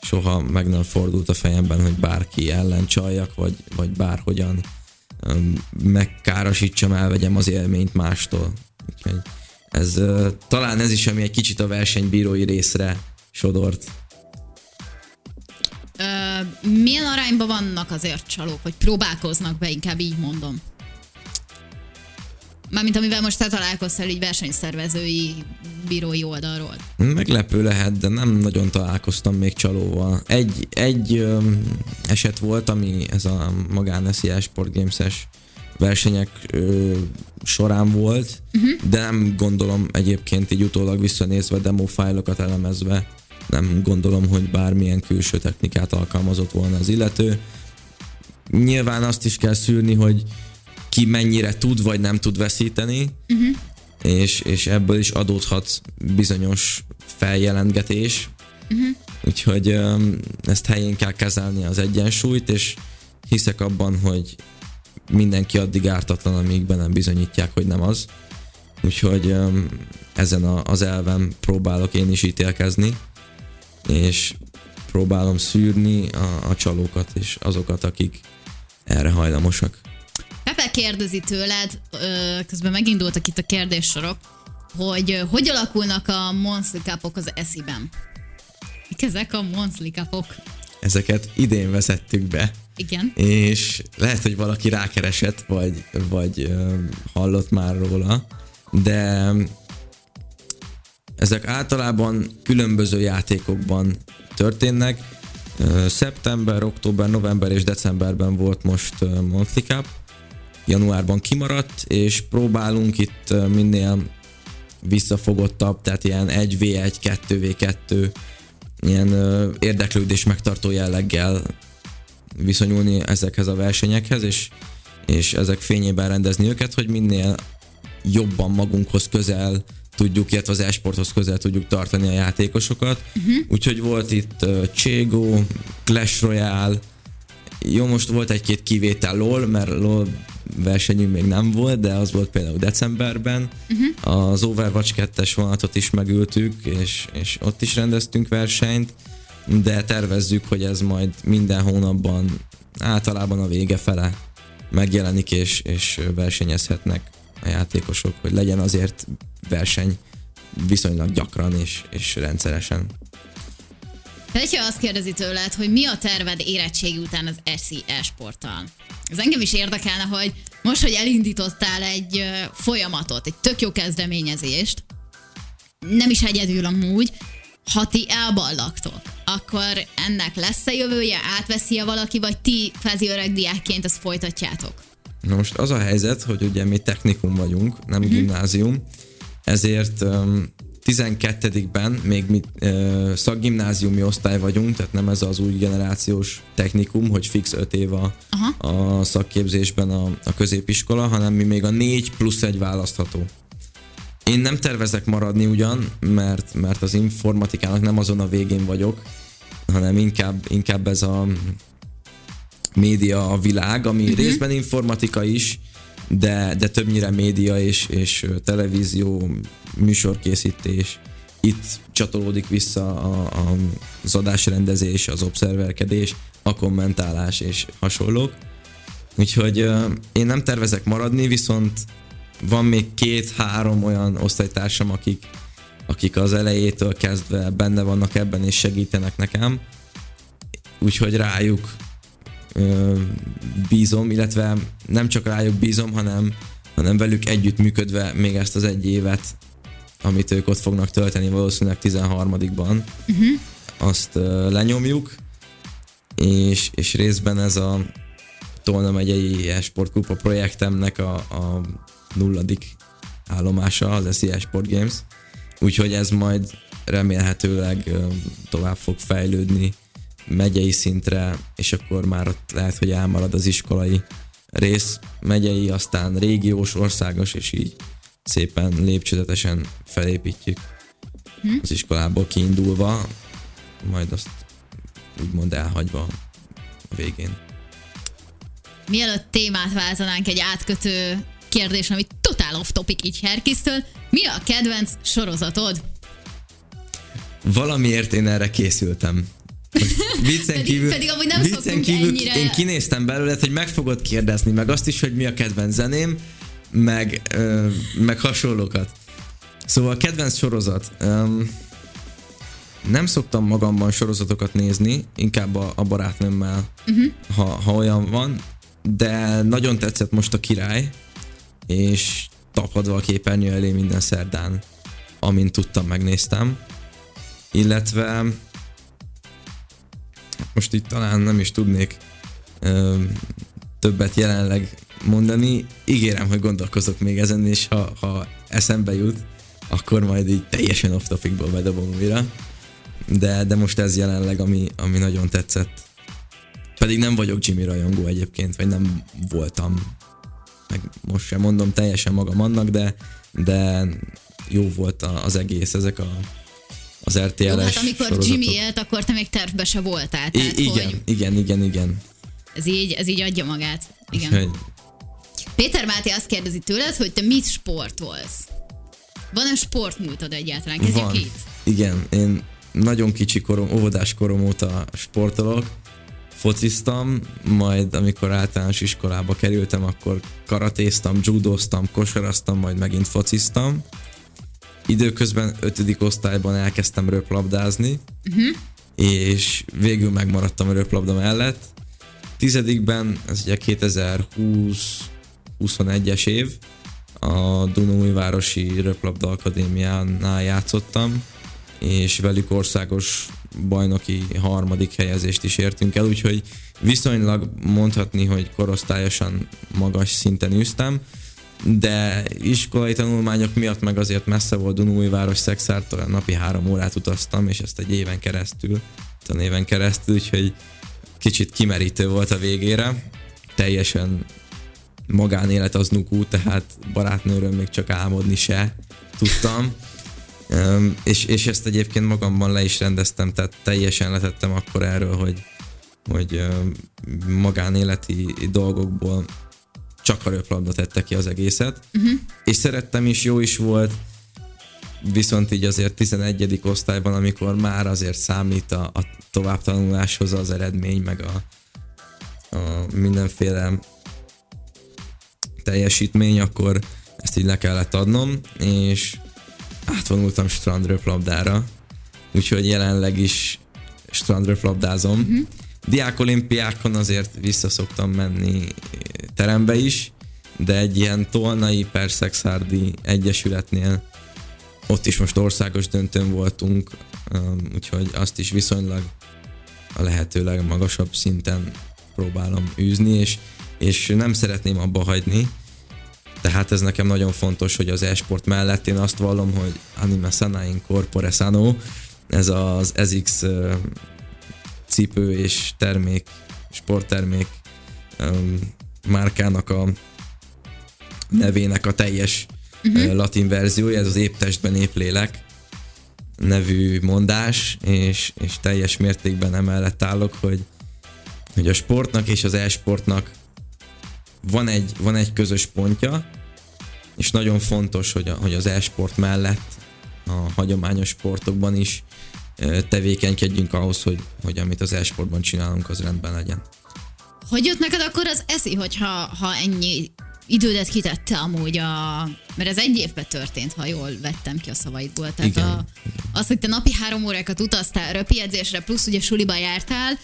soha meg nem fordult a fejemben, hogy bárki ellen csaljak, vagy, vagy bárhogyan megkárosítsam, elvegyem az élményt mástól. Úgyhogy ez, talán ez is, ami egy kicsit a versenybírói részre sodort milyen arányban vannak azért csalók, hogy próbálkoznak be, inkább így mondom? Mármint amivel most te találkoztál így versenyszervezői bírói oldalról. Meglepő lehet, de nem nagyon találkoztam még csalóval. Egy, egy ö, eset volt, ami ez a magán SZIA Sport Games-es versenyek ö, során volt, uh-huh. de nem gondolom egyébként így utólag visszanézve demo fájlokat elemezve nem gondolom, hogy bármilyen külső technikát alkalmazott volna az illető. Nyilván azt is kell szűrni, hogy ki mennyire tud vagy nem tud veszíteni, uh-huh. és, és ebből is adódhat bizonyos feljelentgetés. Uh-huh. Úgyhogy um, ezt helyén kell kezelni az egyensúlyt, és hiszek abban, hogy mindenki addig ártatlan, amíg be nem bizonyítják, hogy nem az. Úgyhogy um, ezen a, az elven próbálok én is ítélkezni és próbálom szűrni a, a csalókat és azokat, akik erre hajlamosak. Pepe kérdezi tőled, közben megindultak itt a kérdéssorok, hogy hogy alakulnak a Monthly Cupok az esziben? Mik ezek a Monthly Cupok? Ezeket idén vezettük be. Igen. És lehet, hogy valaki rákeresett, vagy, vagy hallott már róla, de ezek általában különböző játékokban történnek. Szeptember, október, november és decemberben volt most Monthly Cup, januárban kimaradt, és próbálunk itt minél visszafogottabb, tehát ilyen 1v1, 2v2 ilyen érdeklődés megtartó jelleggel viszonyulni ezekhez a versenyekhez, és, és ezek fényében rendezni őket, hogy minél jobban magunkhoz közel tudjuk, illetve az esporthoz közel tudjuk tartani a játékosokat. Uh-huh. Úgyhogy volt itt uh, Cségo, Clash Royale, jó, most volt egy-két kivétel LOL, mert LOL versenyünk még nem volt, de az volt például decemberben. Uh-huh. Az Overwatch 2-es vonatot is megültük, és, és ott is rendeztünk versenyt, de tervezzük, hogy ez majd minden hónapban általában a vége fele megjelenik, és, és versenyezhetnek a játékosok, hogy legyen azért verseny viszonylag gyakran és, és rendszeresen. Petya azt kérdezi tőled, hogy mi a terved érettségi után az SI e-sporttal? Ez engem is érdekelne, hogy most, hogy elindítottál egy folyamatot, egy tök jó kezdeményezést, nem is egyedül amúgy, ha ti elballagtok, akkor ennek lesz-e jövője, átveszi-e valaki, vagy ti kvázi öreg diákként ezt folytatjátok? Na most az a helyzet, hogy ugye mi technikum vagyunk, nem mm-hmm. gimnázium, ezért um, 12-ben még mi ö, szakgimnáziumi osztály vagyunk, tehát nem ez az új generációs technikum, hogy fix 5 év a, a szakképzésben a, a középiskola, hanem mi még a 4 plusz egy választható. Én nem tervezek maradni ugyan, mert, mert az informatikának nem azon a végén vagyok, hanem inkább, inkább ez a média a világ, ami uh-huh. részben informatika is, de, de többnyire média és, és televízió, műsorkészítés. Itt csatolódik vissza a, a, az adásrendezés, az obszerverkedés, a kommentálás és hasonlók. Úgyhogy uh, én nem tervezek maradni, viszont van még két-három olyan osztálytársam, akik, akik az elejétől kezdve benne vannak ebben és segítenek nekem. Úgyhogy rájuk bízom, illetve nem csak rájuk bízom, hanem, hanem velük együtt működve még ezt az egy évet, amit ők ott fognak tölteni valószínűleg 13-ban, uh-huh. azt uh, lenyomjuk, és, és részben ez a Tolna megyei e-sportkupa projektemnek a, a nulladik állomása, az SES Sport Games, úgyhogy ez majd remélhetőleg tovább fog fejlődni megyei szintre, és akkor már ott lehet, hogy elmarad az iskolai rész, megyei, aztán régiós, országos, és így szépen lépcsőzetesen felépítjük hm? az iskolából kiindulva, majd azt úgymond elhagyva a végén. Mielőtt témát váltanánk egy átkötő kérdés, ami totál off topic így Herkisztől, mi a kedvenc sorozatod? Valamiért én erre készültem. Viccen kívül, pedig, pedig amúgy nem viccen kívül ennyire... én kinéztem belőle, hogy meg fogod kérdezni, meg azt is, hogy mi a kedvenc zeném, meg, ö, meg hasonlókat. Szóval a kedvenc sorozat. Um, nem szoktam magamban sorozatokat nézni, inkább a, a barátnőmmel, uh-huh. ha, ha olyan van, de nagyon tetszett most a király, és tapadva a képernyő elé minden szerdán, amint tudtam, megnéztem. Illetve most itt talán nem is tudnék ö, többet jelenleg mondani. Ígérem, hogy gondolkozok még ezen, és ha, ha eszembe jut, akkor majd így teljesen off topicból bedobom újra. De, de most ez jelenleg, ami, ami nagyon tetszett. Pedig nem vagyok Jimmy rajongó egyébként, vagy nem voltam. Meg most sem mondom teljesen magam annak, de, de jó volt az egész, ezek a az RTL-es Jó, hát amikor sorozatok. Jimmy élt, akkor te még tervbe se voltál. Tehát, I- igen, hogy igen, igen, igen. Ez így, ez így adja magát. Igen. Hogy... Péter Máté azt kérdezi tőled, hogy te mit sportolsz? Van-e sportmúltad egyáltalán? Kezdjük Van. Itt. Igen, én nagyon kicsi korom, óvodás korom óta sportolok. fociztam, majd amikor általános iskolába kerültem, akkor karatéztam, judóztam, kosaraztam, majd megint fociztam. Időközben ötödik osztályban elkezdtem röplabdázni, uh-huh. és végül megmaradtam a röplabda mellett. Tizedikben, ez ugye 2020-21-es év, a Dunói-városi Röplabda Akadémiánál játszottam, és velük országos bajnoki harmadik helyezést is értünk el, úgyhogy viszonylag mondhatni, hogy korosztályosan magas szinten üztem, de iskolai tanulmányok miatt meg azért messze volt Dunújváros Szexártól, napi három órát utaztam, és ezt egy éven keresztül, tan éven keresztül, úgyhogy kicsit kimerítő volt a végére. Teljesen magánélet az nukú, tehát barátnőről még csak álmodni se tudtam. Um, és, és ezt egyébként magamban le is rendeztem, tehát teljesen letettem akkor erről, hogy, hogy um, magánéleti dolgokból csak a röplabda tette ki az egészet. Uh-huh. És szerettem is, jó is volt, viszont így azért 11. osztályban, amikor már azért számít a, a továbbtanuláshoz az eredmény, meg a, a mindenféle teljesítmény, akkor ezt így le kellett adnom, és átvonultam strandröplabdára, úgyhogy jelenleg is strandröplabdázom. Uh-huh. Diákolimpiákon azért visszaszoktam menni terembe is, de egy ilyen tolnai Perszexárdi egyesületnél ott is most országos döntőn voltunk, um, úgyhogy azt is viszonylag a lehető legmagasabb szinten próbálom űzni, és, és nem szeretném abba hagyni, tehát ez nekem nagyon fontos, hogy az e-sport mellett én azt vallom, hogy anime sana in corpore sano, ez az EZX cipő és termék, sporttermék márkának a nevének a teljes uh-huh. latin verziója, ez az épp testben épp lélek nevű mondás, és, és teljes mértékben emellett állok, hogy, hogy a sportnak és az e-sportnak van egy, van egy közös pontja, és nagyon fontos, hogy, a, hogy az e-sport mellett a hagyományos sportokban is tevékenykedjünk ahhoz, hogy, hogy amit az e-sportban csinálunk, az rendben legyen. Hogy jött neked akkor az eszi, hogyha ha ennyi idődet kitette amúgy a... Mert ez egy évben történt, ha jól vettem ki a szavaidból. Tehát Igen. A, az, hogy te napi három órákat utaztál röpiedzésre, plusz ugye suliba jártál,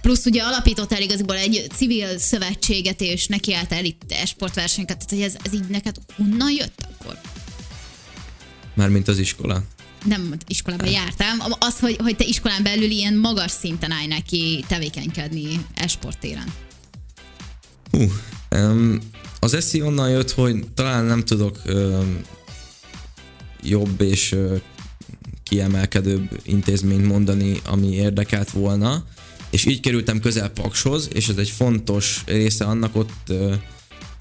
plusz ugye alapítottál igazából egy civil szövetséget, és nekiálltál itt esportversenyeket, tehát hogy ez, ez így neked honnan jött akkor? Mármint az iskola? Nem, iskolába jártam. Az, hogy, hogy te iskolán belül ilyen magas szinten állj neki tevékenykedni esportéren. Hú, um, az eszi onnan jött, hogy talán nem tudok um, jobb és uh, kiemelkedőbb intézményt mondani, ami érdekelt volna és így kerültem közel Pakshoz, és ez egy fontos része annak ott,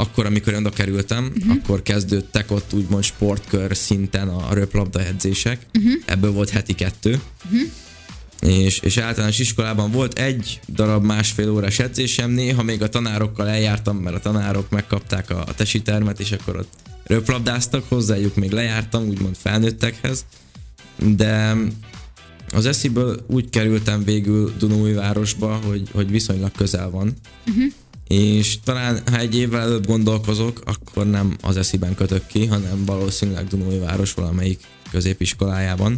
akkor, amikor oda kerültem, uh-huh. akkor kezdődtek ott úgymond sportkör szinten a röplabda edzések, uh-huh. ebből volt heti kettő, uh-huh. és, és általános iskolában volt egy darab másfél órás edzésem, néha még a tanárokkal eljártam, mert a tanárok megkapták a, a tesi termet, és akkor ott röplabdáztak, hozzájuk még lejártam, úgymond felnőttekhez, de az esziből úgy kerültem végül Dunói-városba, hogy, hogy viszonylag közel van. Uh-huh. És talán, ha egy évvel előbb gondolkozok, akkor nem az esziben kötök ki, hanem valószínűleg Dunói város valamelyik középiskolájában,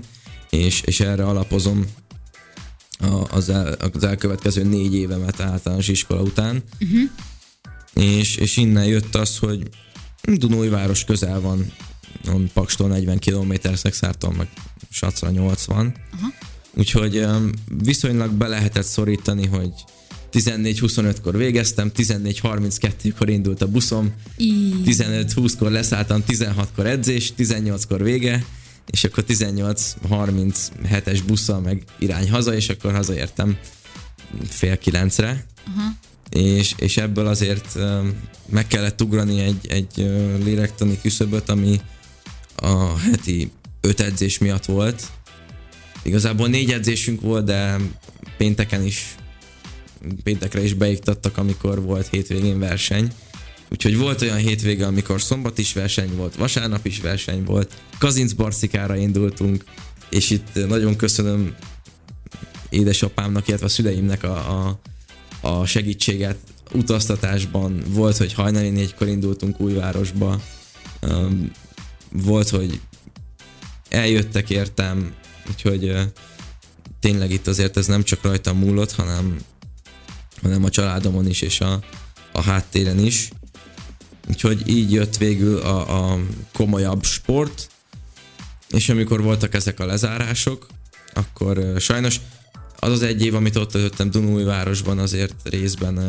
és, és erre alapozom a, az, el, az elkövetkező négy évemet általános iskola után. Uh-huh. És, és innen jött az, hogy Dunói város közel van, on Pakstól 40 km, Szexártól meg Sacra 80. Aha. Úgyhogy um, viszonylag be lehetett szorítani, hogy 14-25-kor végeztem, 14-32-kor indult a buszom, 15-20-kor leszálltam, 16-kor edzés, 18-kor vége, és akkor 18-37-es busszal meg irány haza, és akkor hazaértem fél kilencre. Uh-huh. És, és ebből azért meg kellett ugrani egy, egy lélektani küszöböt, ami a heti öt edzés miatt volt. Igazából négy edzésünk volt, de pénteken is péntekre is beiktattak, amikor volt hétvégén verseny. Úgyhogy volt olyan hétvége, amikor szombat is verseny volt, vasárnap is verseny volt, Kazinc Barcikára indultunk, és itt nagyon köszönöm édesapámnak, illetve a szüleimnek a, a a segítséget utaztatásban. Volt, hogy hajnali négykor indultunk újvárosba, volt, hogy eljöttek értem, úgyhogy tényleg itt azért ez nem csak rajta múlott, hanem, hanem a családomon is, és a, a háttéren is. Úgyhogy így jött végül a, a komolyabb sport, és amikor voltak ezek a lezárások, akkor sajnos az az egy év, amit ott töltöttem Dunújvárosban, azért részben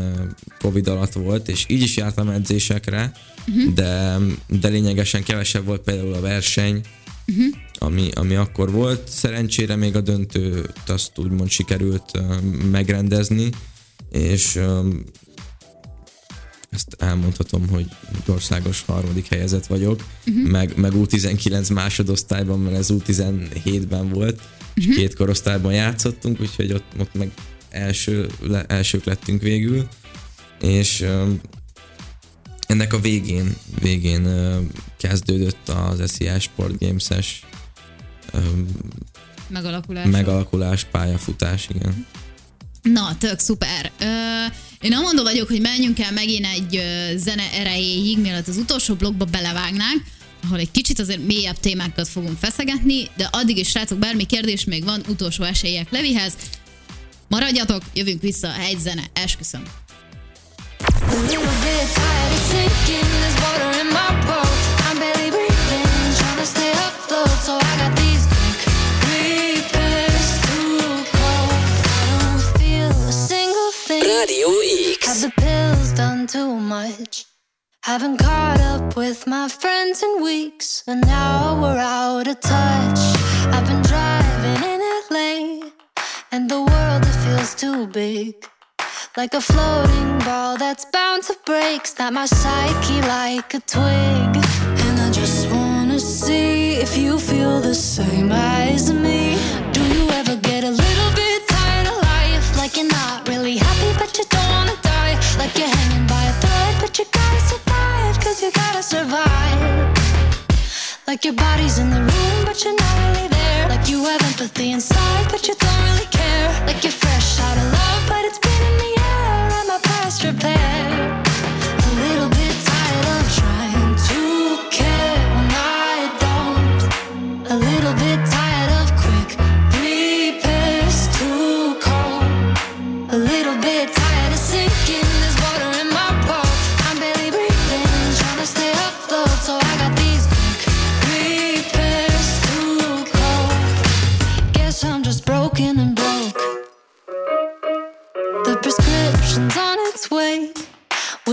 Covid alatt volt, és így is jártam edzésekre, uh-huh. de, de lényegesen kevesebb volt például a verseny, uh-huh. ami, ami akkor volt. Szerencsére még a döntőt azt úgymond sikerült uh, megrendezni, és um, ezt elmondhatom, hogy országos harmadik helyezett vagyok, uh-huh. meg, meg U19 másodosztályban, mert ez U17-ben volt, és uh-huh. két korosztályban játszottunk, úgyhogy ott, ott meg első, le, elsők lettünk végül, és um, ennek a végén, végén uh, kezdődött az SCI Sport Games-es um, megalakulás. megalakulás, pályafutás, igen. Na, tök szuper. Ö, én mondom vagyok, hogy menjünk el megint egy ö, zene erejéig, mielőtt az utolsó blogba belevágnánk, ahol egy kicsit azért mélyebb témákat fogunk feszegetni, de addig is, srácok, bármi kérdés még van, utolsó esélyek Levihez. Maradjatok, jövünk vissza a hegyzene, esküszöm. A Radio X. Have the pills done too much? Haven't caught up with my friends in weeks, and now we're out of touch. I've been driving in LA, and the world it feels too big. Like a floating ball that's bound to break. Snap my psyche like a twig. And I just wanna see if you feel the same as me. You're hanging by a thread, but you gotta survive cause you gotta survive. Like your body's in the room, but you're not really there. Like you have empathy inside, but you don't really care. Like you're fresh out of love, but it's been in the air. and my past repair.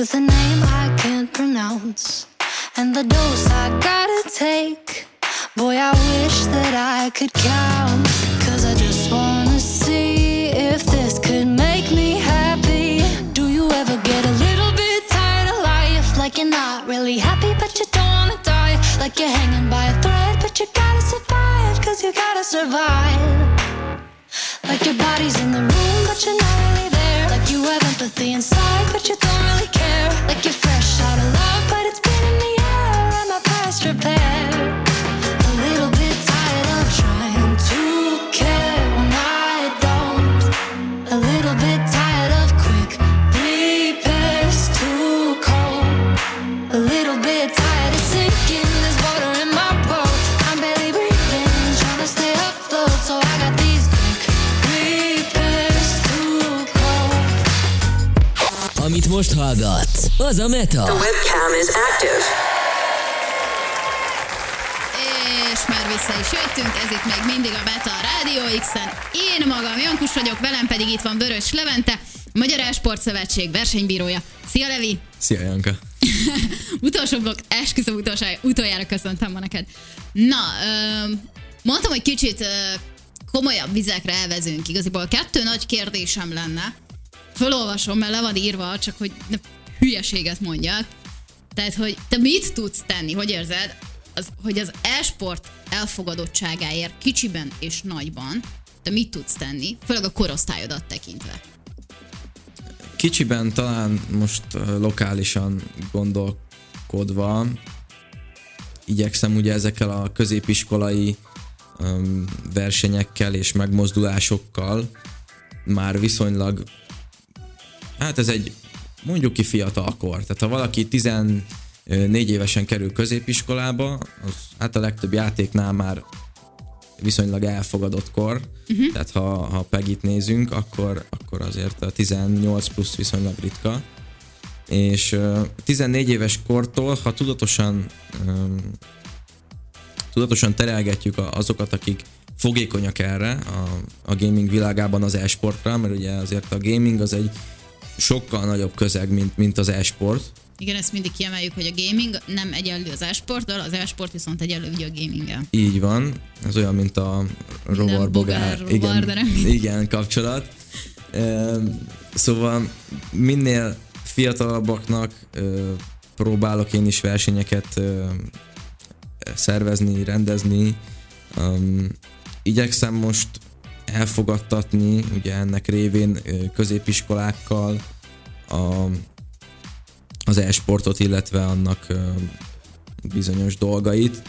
With a name I can't pronounce. And the dose I gotta take. Boy, I wish that I could count. Cause I just wanna see if this could make me happy. Do you ever get a little bit tired of life? Like you're not really happy, but you don't wanna die. Like you're hanging by a thread, but you gotta survive. Cause you gotta survive. Like your body's in the room, but you're not really there. You have empathy inside, but you don't really care. Like you're fresh out of love, but it's been in the air. past repair. Most hallgatsz, az a Meta. The webcam is active. És már vissza is jöttünk, ez itt még mindig a Beta a Rádió X-en. Én magam Jankus vagyok, velem pedig itt van Vörös Levente, Magyar Esport Szövetség versenybírója. Szia Levi! Szia Janka! Utolsó blokk, esküszöm utolsó, utoljára köszöntem ma neked. Na, ö, mondtam, hogy kicsit ö, komolyabb vizekre elvezünk. Igaziból kettő nagy kérdésem lenne. Fölolvasom, mert le van írva, csak hogy ne hülyeséget mondjak. Tehát, hogy te mit tudsz tenni, hogy érzed, az, hogy az e-sport elfogadottságáért kicsiben és nagyban te mit tudsz tenni, főleg a korosztályodat tekintve. Kicsiben talán most ö, lokálisan gondolkodva igyekszem ugye ezekkel a középiskolai versenyekkel és megmozdulásokkal már viszonylag hát ez egy mondjuk ki fiatalkor. Tehát ha valaki 14 évesen kerül középiskolába, az hát a legtöbb játéknál már viszonylag elfogadott kor, uh-huh. tehát ha, ha Pegit nézünk, akkor, akkor azért a 18 plusz viszonylag ritka. És uh, 14 éves kortól, ha tudatosan um, tudatosan terelgetjük azokat, akik fogékonyak erre a, a gaming világában az e-sportra, mert ugye azért a gaming az egy sokkal nagyobb közeg, mint, mint az e-sport. Igen, ezt mindig kiemeljük, hogy a gaming nem egyenlő az e-sporttal, az e-sport viszont egyenlő ugye a gaminggel. Így van, ez olyan, mint a rovar-bogár rovar, igen, nem igen, kapcsolat. Szóval minél fiatalabbaknak próbálok én is versenyeket szervezni, rendezni. Igyekszem most elfogadtatni, ugye ennek révén középiskolákkal a, az e-sportot, illetve annak bizonyos dolgait.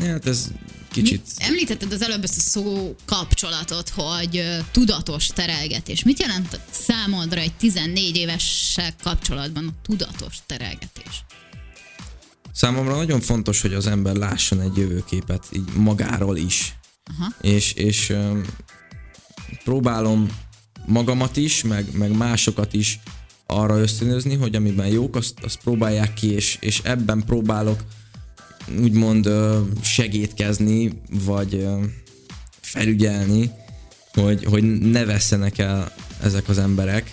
Hát ez kicsit... Említetted az előbb ezt a szó kapcsolatot, hogy tudatos terelgetés. Mit jelent számodra egy 14 évessel kapcsolatban a tudatos terelgetés? Számomra nagyon fontos, hogy az ember lásson egy jövőképet így magáról is. Aha. És, és um, próbálom magamat is, meg, meg másokat is arra ösztönözni, hogy amiben jók, azt, azt próbálják ki, és, és ebben próbálok úgymond segítkezni, vagy felügyelni, hogy, hogy ne vesszenek el ezek az emberek,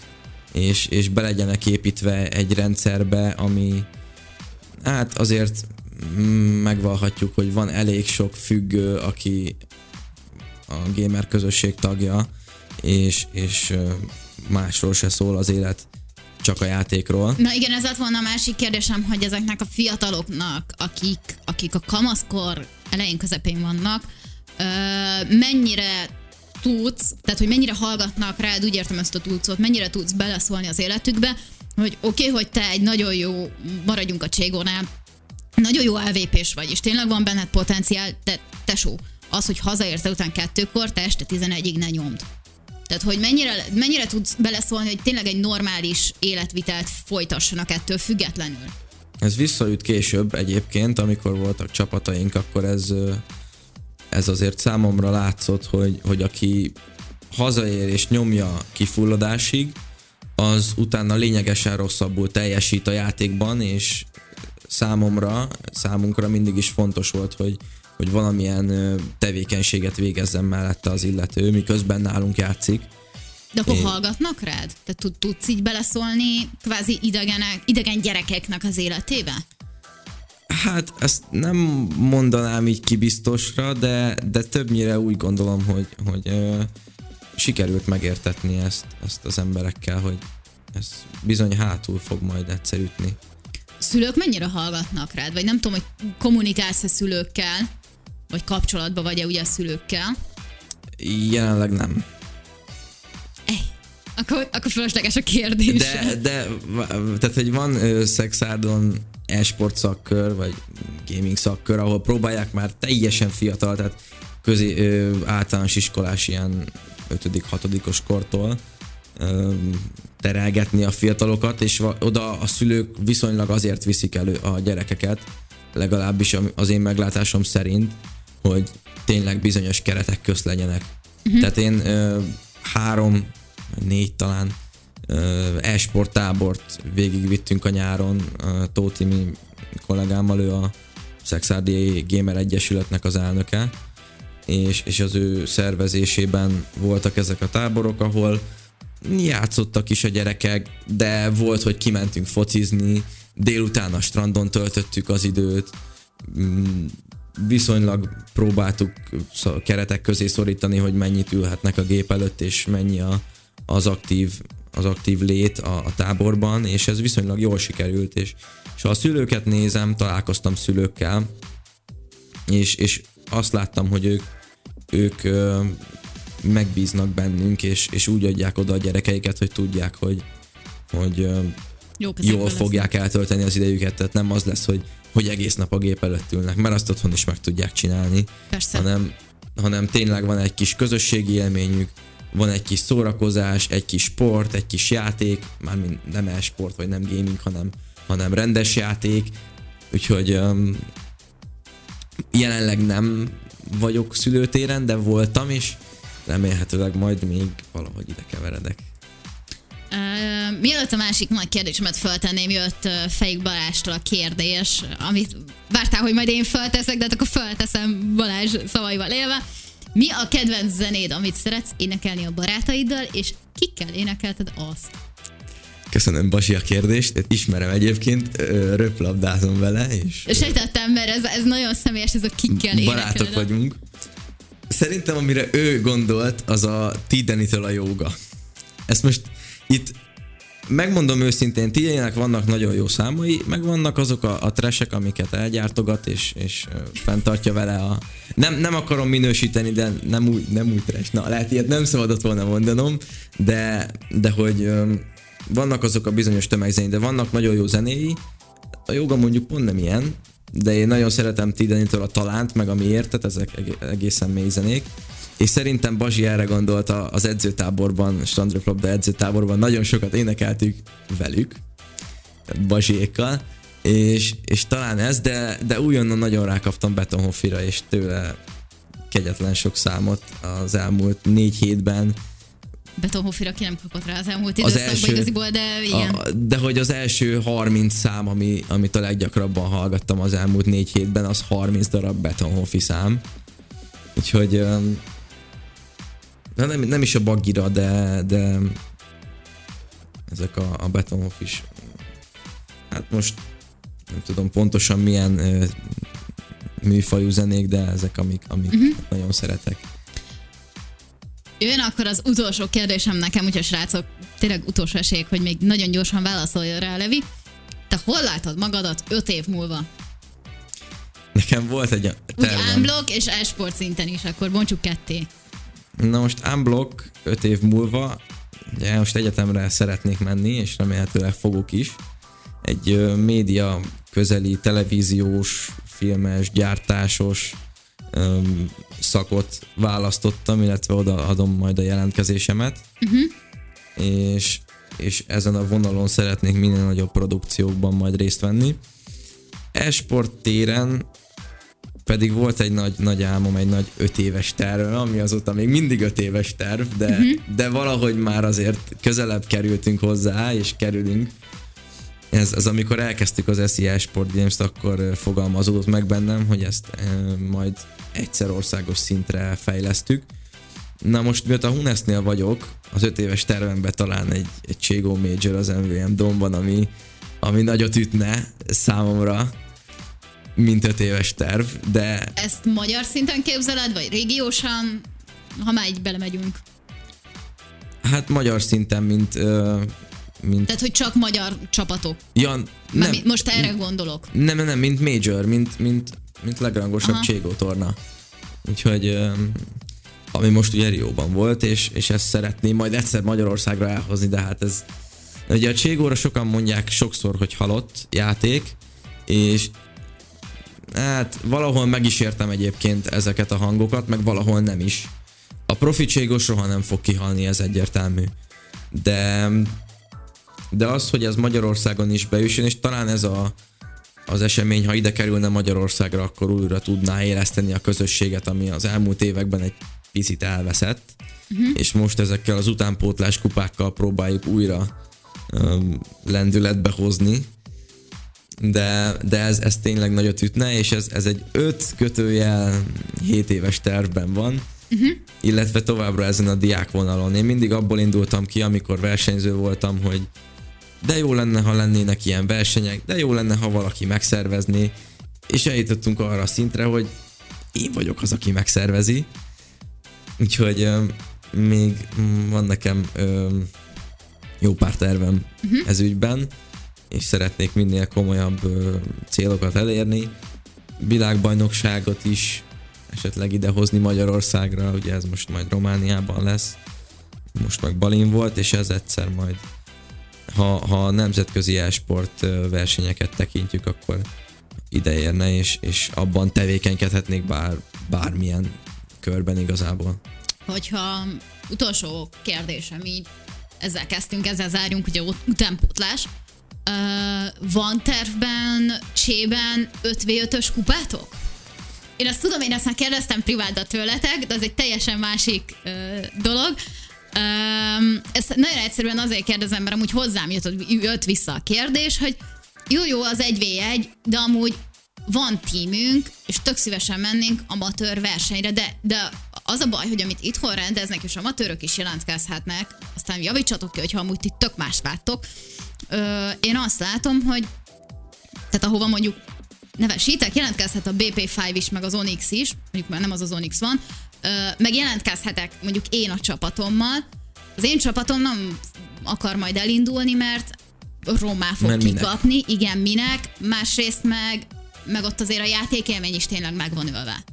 és, és be legyenek építve egy rendszerbe, ami hát azért megvalhatjuk, hogy van elég sok függő, aki a gamer közösség tagja, és, és másról se szól az élet, csak a játékról. Na igen, ez lett volna a másik kérdésem, hogy ezeknek a fiataloknak, akik, akik a kamaszkor elején közepén vannak, mennyire tudsz, tehát hogy mennyire hallgatnak rád, úgy értem ezt a tudszot, mennyire tudsz beleszólni az életükbe, hogy oké, okay, hogy te egy nagyon jó, maradjunk a Cségónál, nagyon jó LVP-s vagy, és tényleg van benned potenciál, de tesó, az, hogy hazaérsz után kettőkor, te este 11-ig ne nyomd. Tehát, hogy mennyire, mennyire tudsz beleszólni, hogy tényleg egy normális életvitelt folytassanak ettől függetlenül? Ez visszaüt később egyébként, amikor voltak csapataink, akkor ez, ez azért számomra látszott, hogy, hogy aki hazaér és nyomja kifulladásig, az utána lényegesen rosszabbul teljesít a játékban, és számomra, számunkra mindig is fontos volt, hogy, hogy valamilyen tevékenységet végezzen mellette az illető, miközben nálunk játszik. De akkor Én... hallgatnak rád? Te tudsz így beleszólni kvázi idegenek, idegen gyerekeknek az életébe? Hát ezt nem mondanám így kibiztosra, de, de többnyire úgy gondolom, hogy, hogy ö, sikerült megértetni ezt, ezt az emberekkel, hogy ez bizony hátul fog majd egyszer ütni. Szülők mennyire hallgatnak rád? Vagy nem tudom, hogy kommunikálsz-e szülőkkel? Vagy kapcsolatban vagy-e ugye a szülőkkel? Jelenleg nem. Ej, akkor, akkor fölösleges a kérdés. De, de tehát, hogy van ö, szexárdon e-sport szakkör, vagy gaming szakkör, ahol próbálják már teljesen fiatal, tehát közé, ö, általános iskolás ilyen 5.-6. kortól ö, terelgetni a fiatalokat, és oda a szülők viszonylag azért viszik elő a gyerekeket, legalábbis az én meglátásom szerint, hogy tényleg bizonyos keretek közt legyenek. Uh-huh. Tehát én ö, három, négy talán e-sport tábort végigvittünk a nyáron, Tóti mi kollégámmal, ő a Szexárdi Gamer Egyesületnek az elnöke, és, és az ő szervezésében voltak ezek a táborok, ahol játszottak is a gyerekek, de volt, hogy kimentünk focizni, délután a strandon töltöttük az időt, mm, viszonylag próbáltuk keretek közé szorítani, hogy mennyit ülhetnek a gép előtt, és mennyi a, az aktív az aktív lét a, a táborban, és ez viszonylag jól sikerült, és, és ha a szülőket nézem, találkoztam szülőkkel, és, és azt láttam, hogy ők, ők ö, megbíznak bennünk, és, és úgy adják oda a gyerekeiket, hogy tudják, hogy, hogy ö, jól fogják lesznek. eltölteni az idejüket, tehát nem az lesz, hogy hogy egész nap a gép előtt ülnek, mert azt otthon is meg tudják csinálni, Persze. hanem, hanem tényleg van egy kis közösségi élményük, van egy kis szórakozás, egy kis sport, egy kis játék, mármint nem e-sport, vagy nem gaming, hanem, hanem rendes játék, úgyhogy um, jelenleg nem vagyok szülőtéren, de voltam, és remélhetőleg majd még valahogy ide keveredek. Uh, mielőtt a másik nagy kérdésemet föltenném, jött uh, Fejük Balástól a kérdés, amit vártál, hogy majd én fölteszek, de hát akkor fölteszem Balázs szavaival élve. Mi a kedvenc zenéd, amit szeretsz énekelni a barátaiddal, és kikkel énekelted azt? Köszönöm Basi a kérdést, ismerem egyébként, röplabdázom vele, és... Sejtettem, mert ez, ez nagyon személyes, ez a kikkel Barátok énekeled. vagyunk. Szerintem amire ő gondolt, az a Tidenitől a jóga. Ezt most itt megmondom őszintén, Tiének vannak nagyon jó számai, meg vannak azok a, a tresek, amiket elgyártogat, és, és fenntartja vele a... Nem, nem akarom minősíteni, de nem úgy, nem úgy trash. Na, lehet ilyet nem szabadott volna mondanom, de, de hogy vannak azok a bizonyos tömegzenék, de vannak nagyon jó zenéi, a joga mondjuk pont nem ilyen, de én nagyon szeretem Tidenitől a talánt, meg a miértet, ezek egészen mély zenék. És szerintem Bazsi erre gondolt az edzőtáborban, strandröplabda edzőtáborban, nagyon sokat énekeltük velük, Bazsiékkal, és, és talán ez, de, de újonnan nagyon rákaptam Betonhoffira, és tőle kegyetlen sok számot az elmúlt négy hétben, Betonhofira ki nem kapott rá az elmúlt időszakban első, igaziból, de igen. A, de hogy az első 30 szám, ami, amit a leggyakrabban hallgattam az elmúlt négy hétben, az 30 darab Betonhofi szám. Úgyhogy na nem, nem is a baggira, de, de ezek a, a Betonhof is hát most nem tudom pontosan milyen ö, műfajú zenék, de ezek amik, amik uh-huh. nagyon szeretek. Jön akkor az utolsó kérdésem nekem, úgyhogy srácok, tényleg utolsó esélyek, hogy még nagyon gyorsan válaszoljon rá, Levi. Te hol látod magadat öt év múlva? Nekem volt egy tervem. Úgy unblock és esport szinten is, akkor bontsuk ketté. Na most unblock öt év múlva, ugye most egyetemre szeretnék menni, és remélhetőleg fogok is. Egy média közeli, televíziós, filmes, gyártásos, öm, szakot választottam, illetve oda adom majd a jelentkezésemet. Uh-huh. És, és ezen a vonalon szeretnék minél nagyobb produkciókban majd részt venni. Esport téren pedig volt egy nagy, nagy álmom, egy nagy öt éves terv, ami azóta még mindig öt éves terv, de, uh-huh. de valahogy már azért közelebb kerültünk hozzá, és kerülünk ez, az amikor elkezdtük az SEA Sport Games-t, akkor fogalmazódott meg bennem, hogy ezt e, majd egyszer országos szintre fejlesztük. Na most miatt a Hunesnél vagyok, az öt éves tervemben talán egy, egy Cségó Major az MVM domban, ami, ami nagyot ütne számomra, mint öt éves terv, de... Ezt magyar szinten képzeled, vagy régiósan, ha már így belemegyünk? Hát magyar szinten, mint mint... Tehát, hogy csak magyar csapatok. Ja, nem, most erre gondolok. Nem, nem, nem, mint major, mint, mint, mint legrangosabb Cségó torna. Úgyhogy ami most ugye Rióban volt, és, és ezt szeretném majd egyszer Magyarországra elhozni, de hát ez ugye a Cségóra sokan mondják sokszor, hogy halott játék, és hát valahol meg is értem egyébként ezeket a hangokat, meg valahol nem is. A profi Cségó soha nem fog kihalni, ez egyértelmű. De de az, hogy ez Magyarországon is beüssön, és talán ez a, az esemény, ha ide kerülne Magyarországra, akkor újra tudná éleszteni a közösséget, ami az elmúlt években egy picit elveszett, uh-huh. és most ezekkel az utánpótlás kupákkal próbáljuk újra um, lendületbe hozni, de, de ez, ez tényleg nagyot ütne, és ez, ez egy 5 kötőjel 7 éves tervben van, uh-huh. illetve továbbra ezen a diák vonalon. Én mindig abból indultam ki, amikor versenyző voltam, hogy de jó lenne, ha lennének ilyen versenyek, de jó lenne, ha valaki megszervezné, és eljutottunk arra a szintre, hogy én vagyok az, aki megszervezi, úgyhogy ö, még van nekem ö, jó pár tervem uh-huh. ez ügyben, és szeretnék minél komolyabb célokat elérni, világbajnokságot is esetleg idehozni Magyarországra, ugye ez most majd Romániában lesz, most meg Balin volt, és ez egyszer majd ha, ha nemzetközi e-sport versenyeket tekintjük, akkor ideérne, és, és abban tevékenykedhetnék bár, bármilyen körben igazából. hogyha utolsó kérdésem így, ezzel kezdtünk, ezzel zárjunk, ugye utánpótlás. Uh, van tervben, csében 5v5-ös kupátok? Én azt tudom, én ezt már kérdeztem privátba tőletek, de az egy teljesen másik uh, dolog. Um, ezt nagyon egyszerűen azért kérdezem, mert amúgy hozzám jött, jött vissza a kérdés, hogy jó, jó, az 1v1, de amúgy van tímünk, és tök szívesen mennénk amatőr versenyre, de, de az a baj, hogy amit itthon rendeznek, és amatőrök is jelentkezhetnek, aztán javítsatok ki, hogyha amúgy ti tök más láttok. Ö, én azt látom, hogy tehát ahova mondjuk nevesítek, jelentkezhet a BP5 is, meg az Onyx is, mondjuk már nem az az Onyx van, ö, meg jelentkezhetek mondjuk én a csapatommal. Az én csapatom nem akar majd elindulni, mert rommá fog mert kikapni. Minek? Igen, minek? Másrészt meg meg ott azért a játékélmény is tényleg meg van ülve.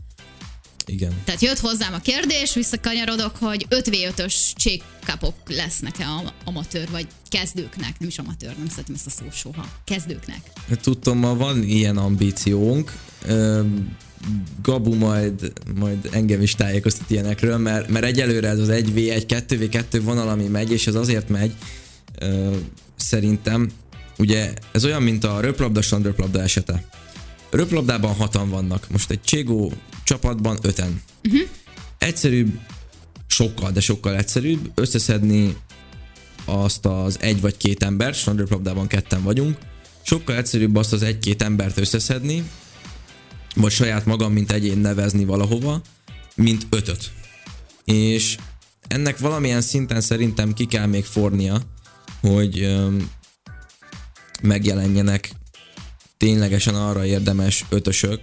Igen. Tehát jött hozzám a kérdés, visszakanyarodok, hogy 5v5-ös csékkapok lesznek-e amatőr, vagy kezdőknek, nem is amatőr, nem szeretem ezt a szót soha, kezdőknek. Tudtam, ma van ilyen ambíciónk, Gabu majd, majd engem is tájékoztat ilyenekről, mert, mert egyelőre ez az 1v1, 2v2 vonal, ami megy, és ez azért megy, szerintem, ugye ez olyan, mint a röplabda, röplabda esete Röplabdában hatan vannak, most egy Cségó csapatban öten. Uh-huh. Egyszerűbb, sokkal, de sokkal egyszerűbb összeszedni azt az egy vagy két embert, röplabdában ketten vagyunk, sokkal egyszerűbb azt az egy-két embert összeszedni, vagy saját magam, mint egyén nevezni valahova, mint ötöt. És ennek valamilyen szinten szerintem ki kell még fornia, hogy öm, megjelenjenek ténylegesen arra érdemes ötösök,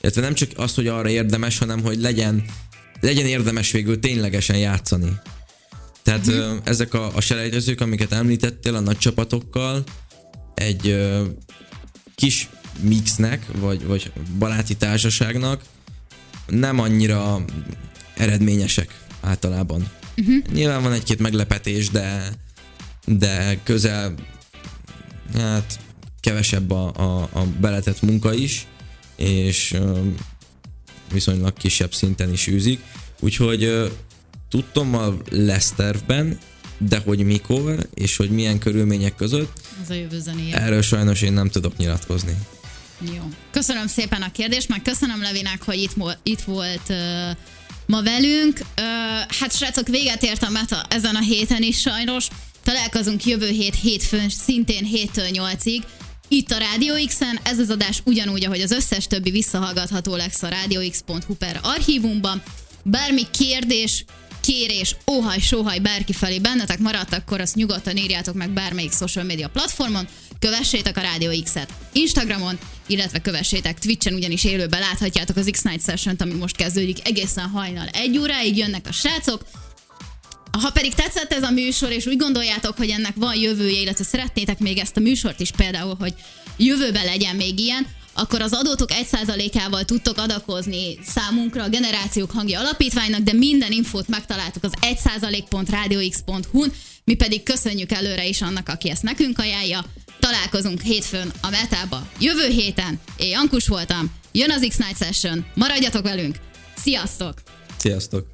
illetve nem csak az, hogy arra érdemes, hanem hogy legyen, legyen érdemes végül ténylegesen játszani. Tehát uh-huh. ö, ezek a, a selejtezők, amiket említettél a nagy csapatokkal, egy ö, kis mixnek, vagy, vagy baráti társaságnak nem annyira eredményesek általában. Uh-huh. Nyilván van egy-két meglepetés, de de közel hát kevesebb a, a, a beletett munka is, és viszonylag kisebb szinten is űzik. Úgyhogy tudtam a lesz tervben, de hogy mikor, és hogy milyen körülmények között, az a jövő zenéje. Erről sajnos én nem tudok nyilatkozni. Jó. Köszönöm szépen a kérdést, meg köszönöm Levinek, hogy itt, itt volt uh, ma velünk. Uh, hát srácok, véget ért a meta ezen a héten is sajnos. Találkozunk jövő hét hétfőn, szintén 7-től 8-ig itt a Rádió X-en. Ez az adás ugyanúgy, ahogy az összes többi visszahallgatható lesz a radiox.hu per archívumban. Bármi kérdés, kérés, óhaj, sóhaj bárki felé bennetek maradt, akkor azt nyugodtan írjátok meg bármelyik social media platformon, kövessétek a Rádió X-et Instagramon, illetve kövessétek Twitchen, ugyanis élőben láthatjátok az X-Night Session-t, ami most kezdődik egészen hajnal egy óráig, jönnek a srácok, ha pedig tetszett ez a műsor, és úgy gondoljátok, hogy ennek van jövője, illetve szeretnétek még ezt a műsort is például, hogy jövőben legyen még ilyen, akkor az adótok 1%-ával tudtok adakozni számunkra a Generációk Hangja Alapítványnak, de minden infót megtaláltok az 1%.radiox.hu-n, mi pedig köszönjük előre is annak, aki ezt nekünk ajánlja. Találkozunk hétfőn a Metába jövő héten. Én Jankus voltam, jön az X-Night Session, maradjatok velünk, sziasztok! Sziasztok!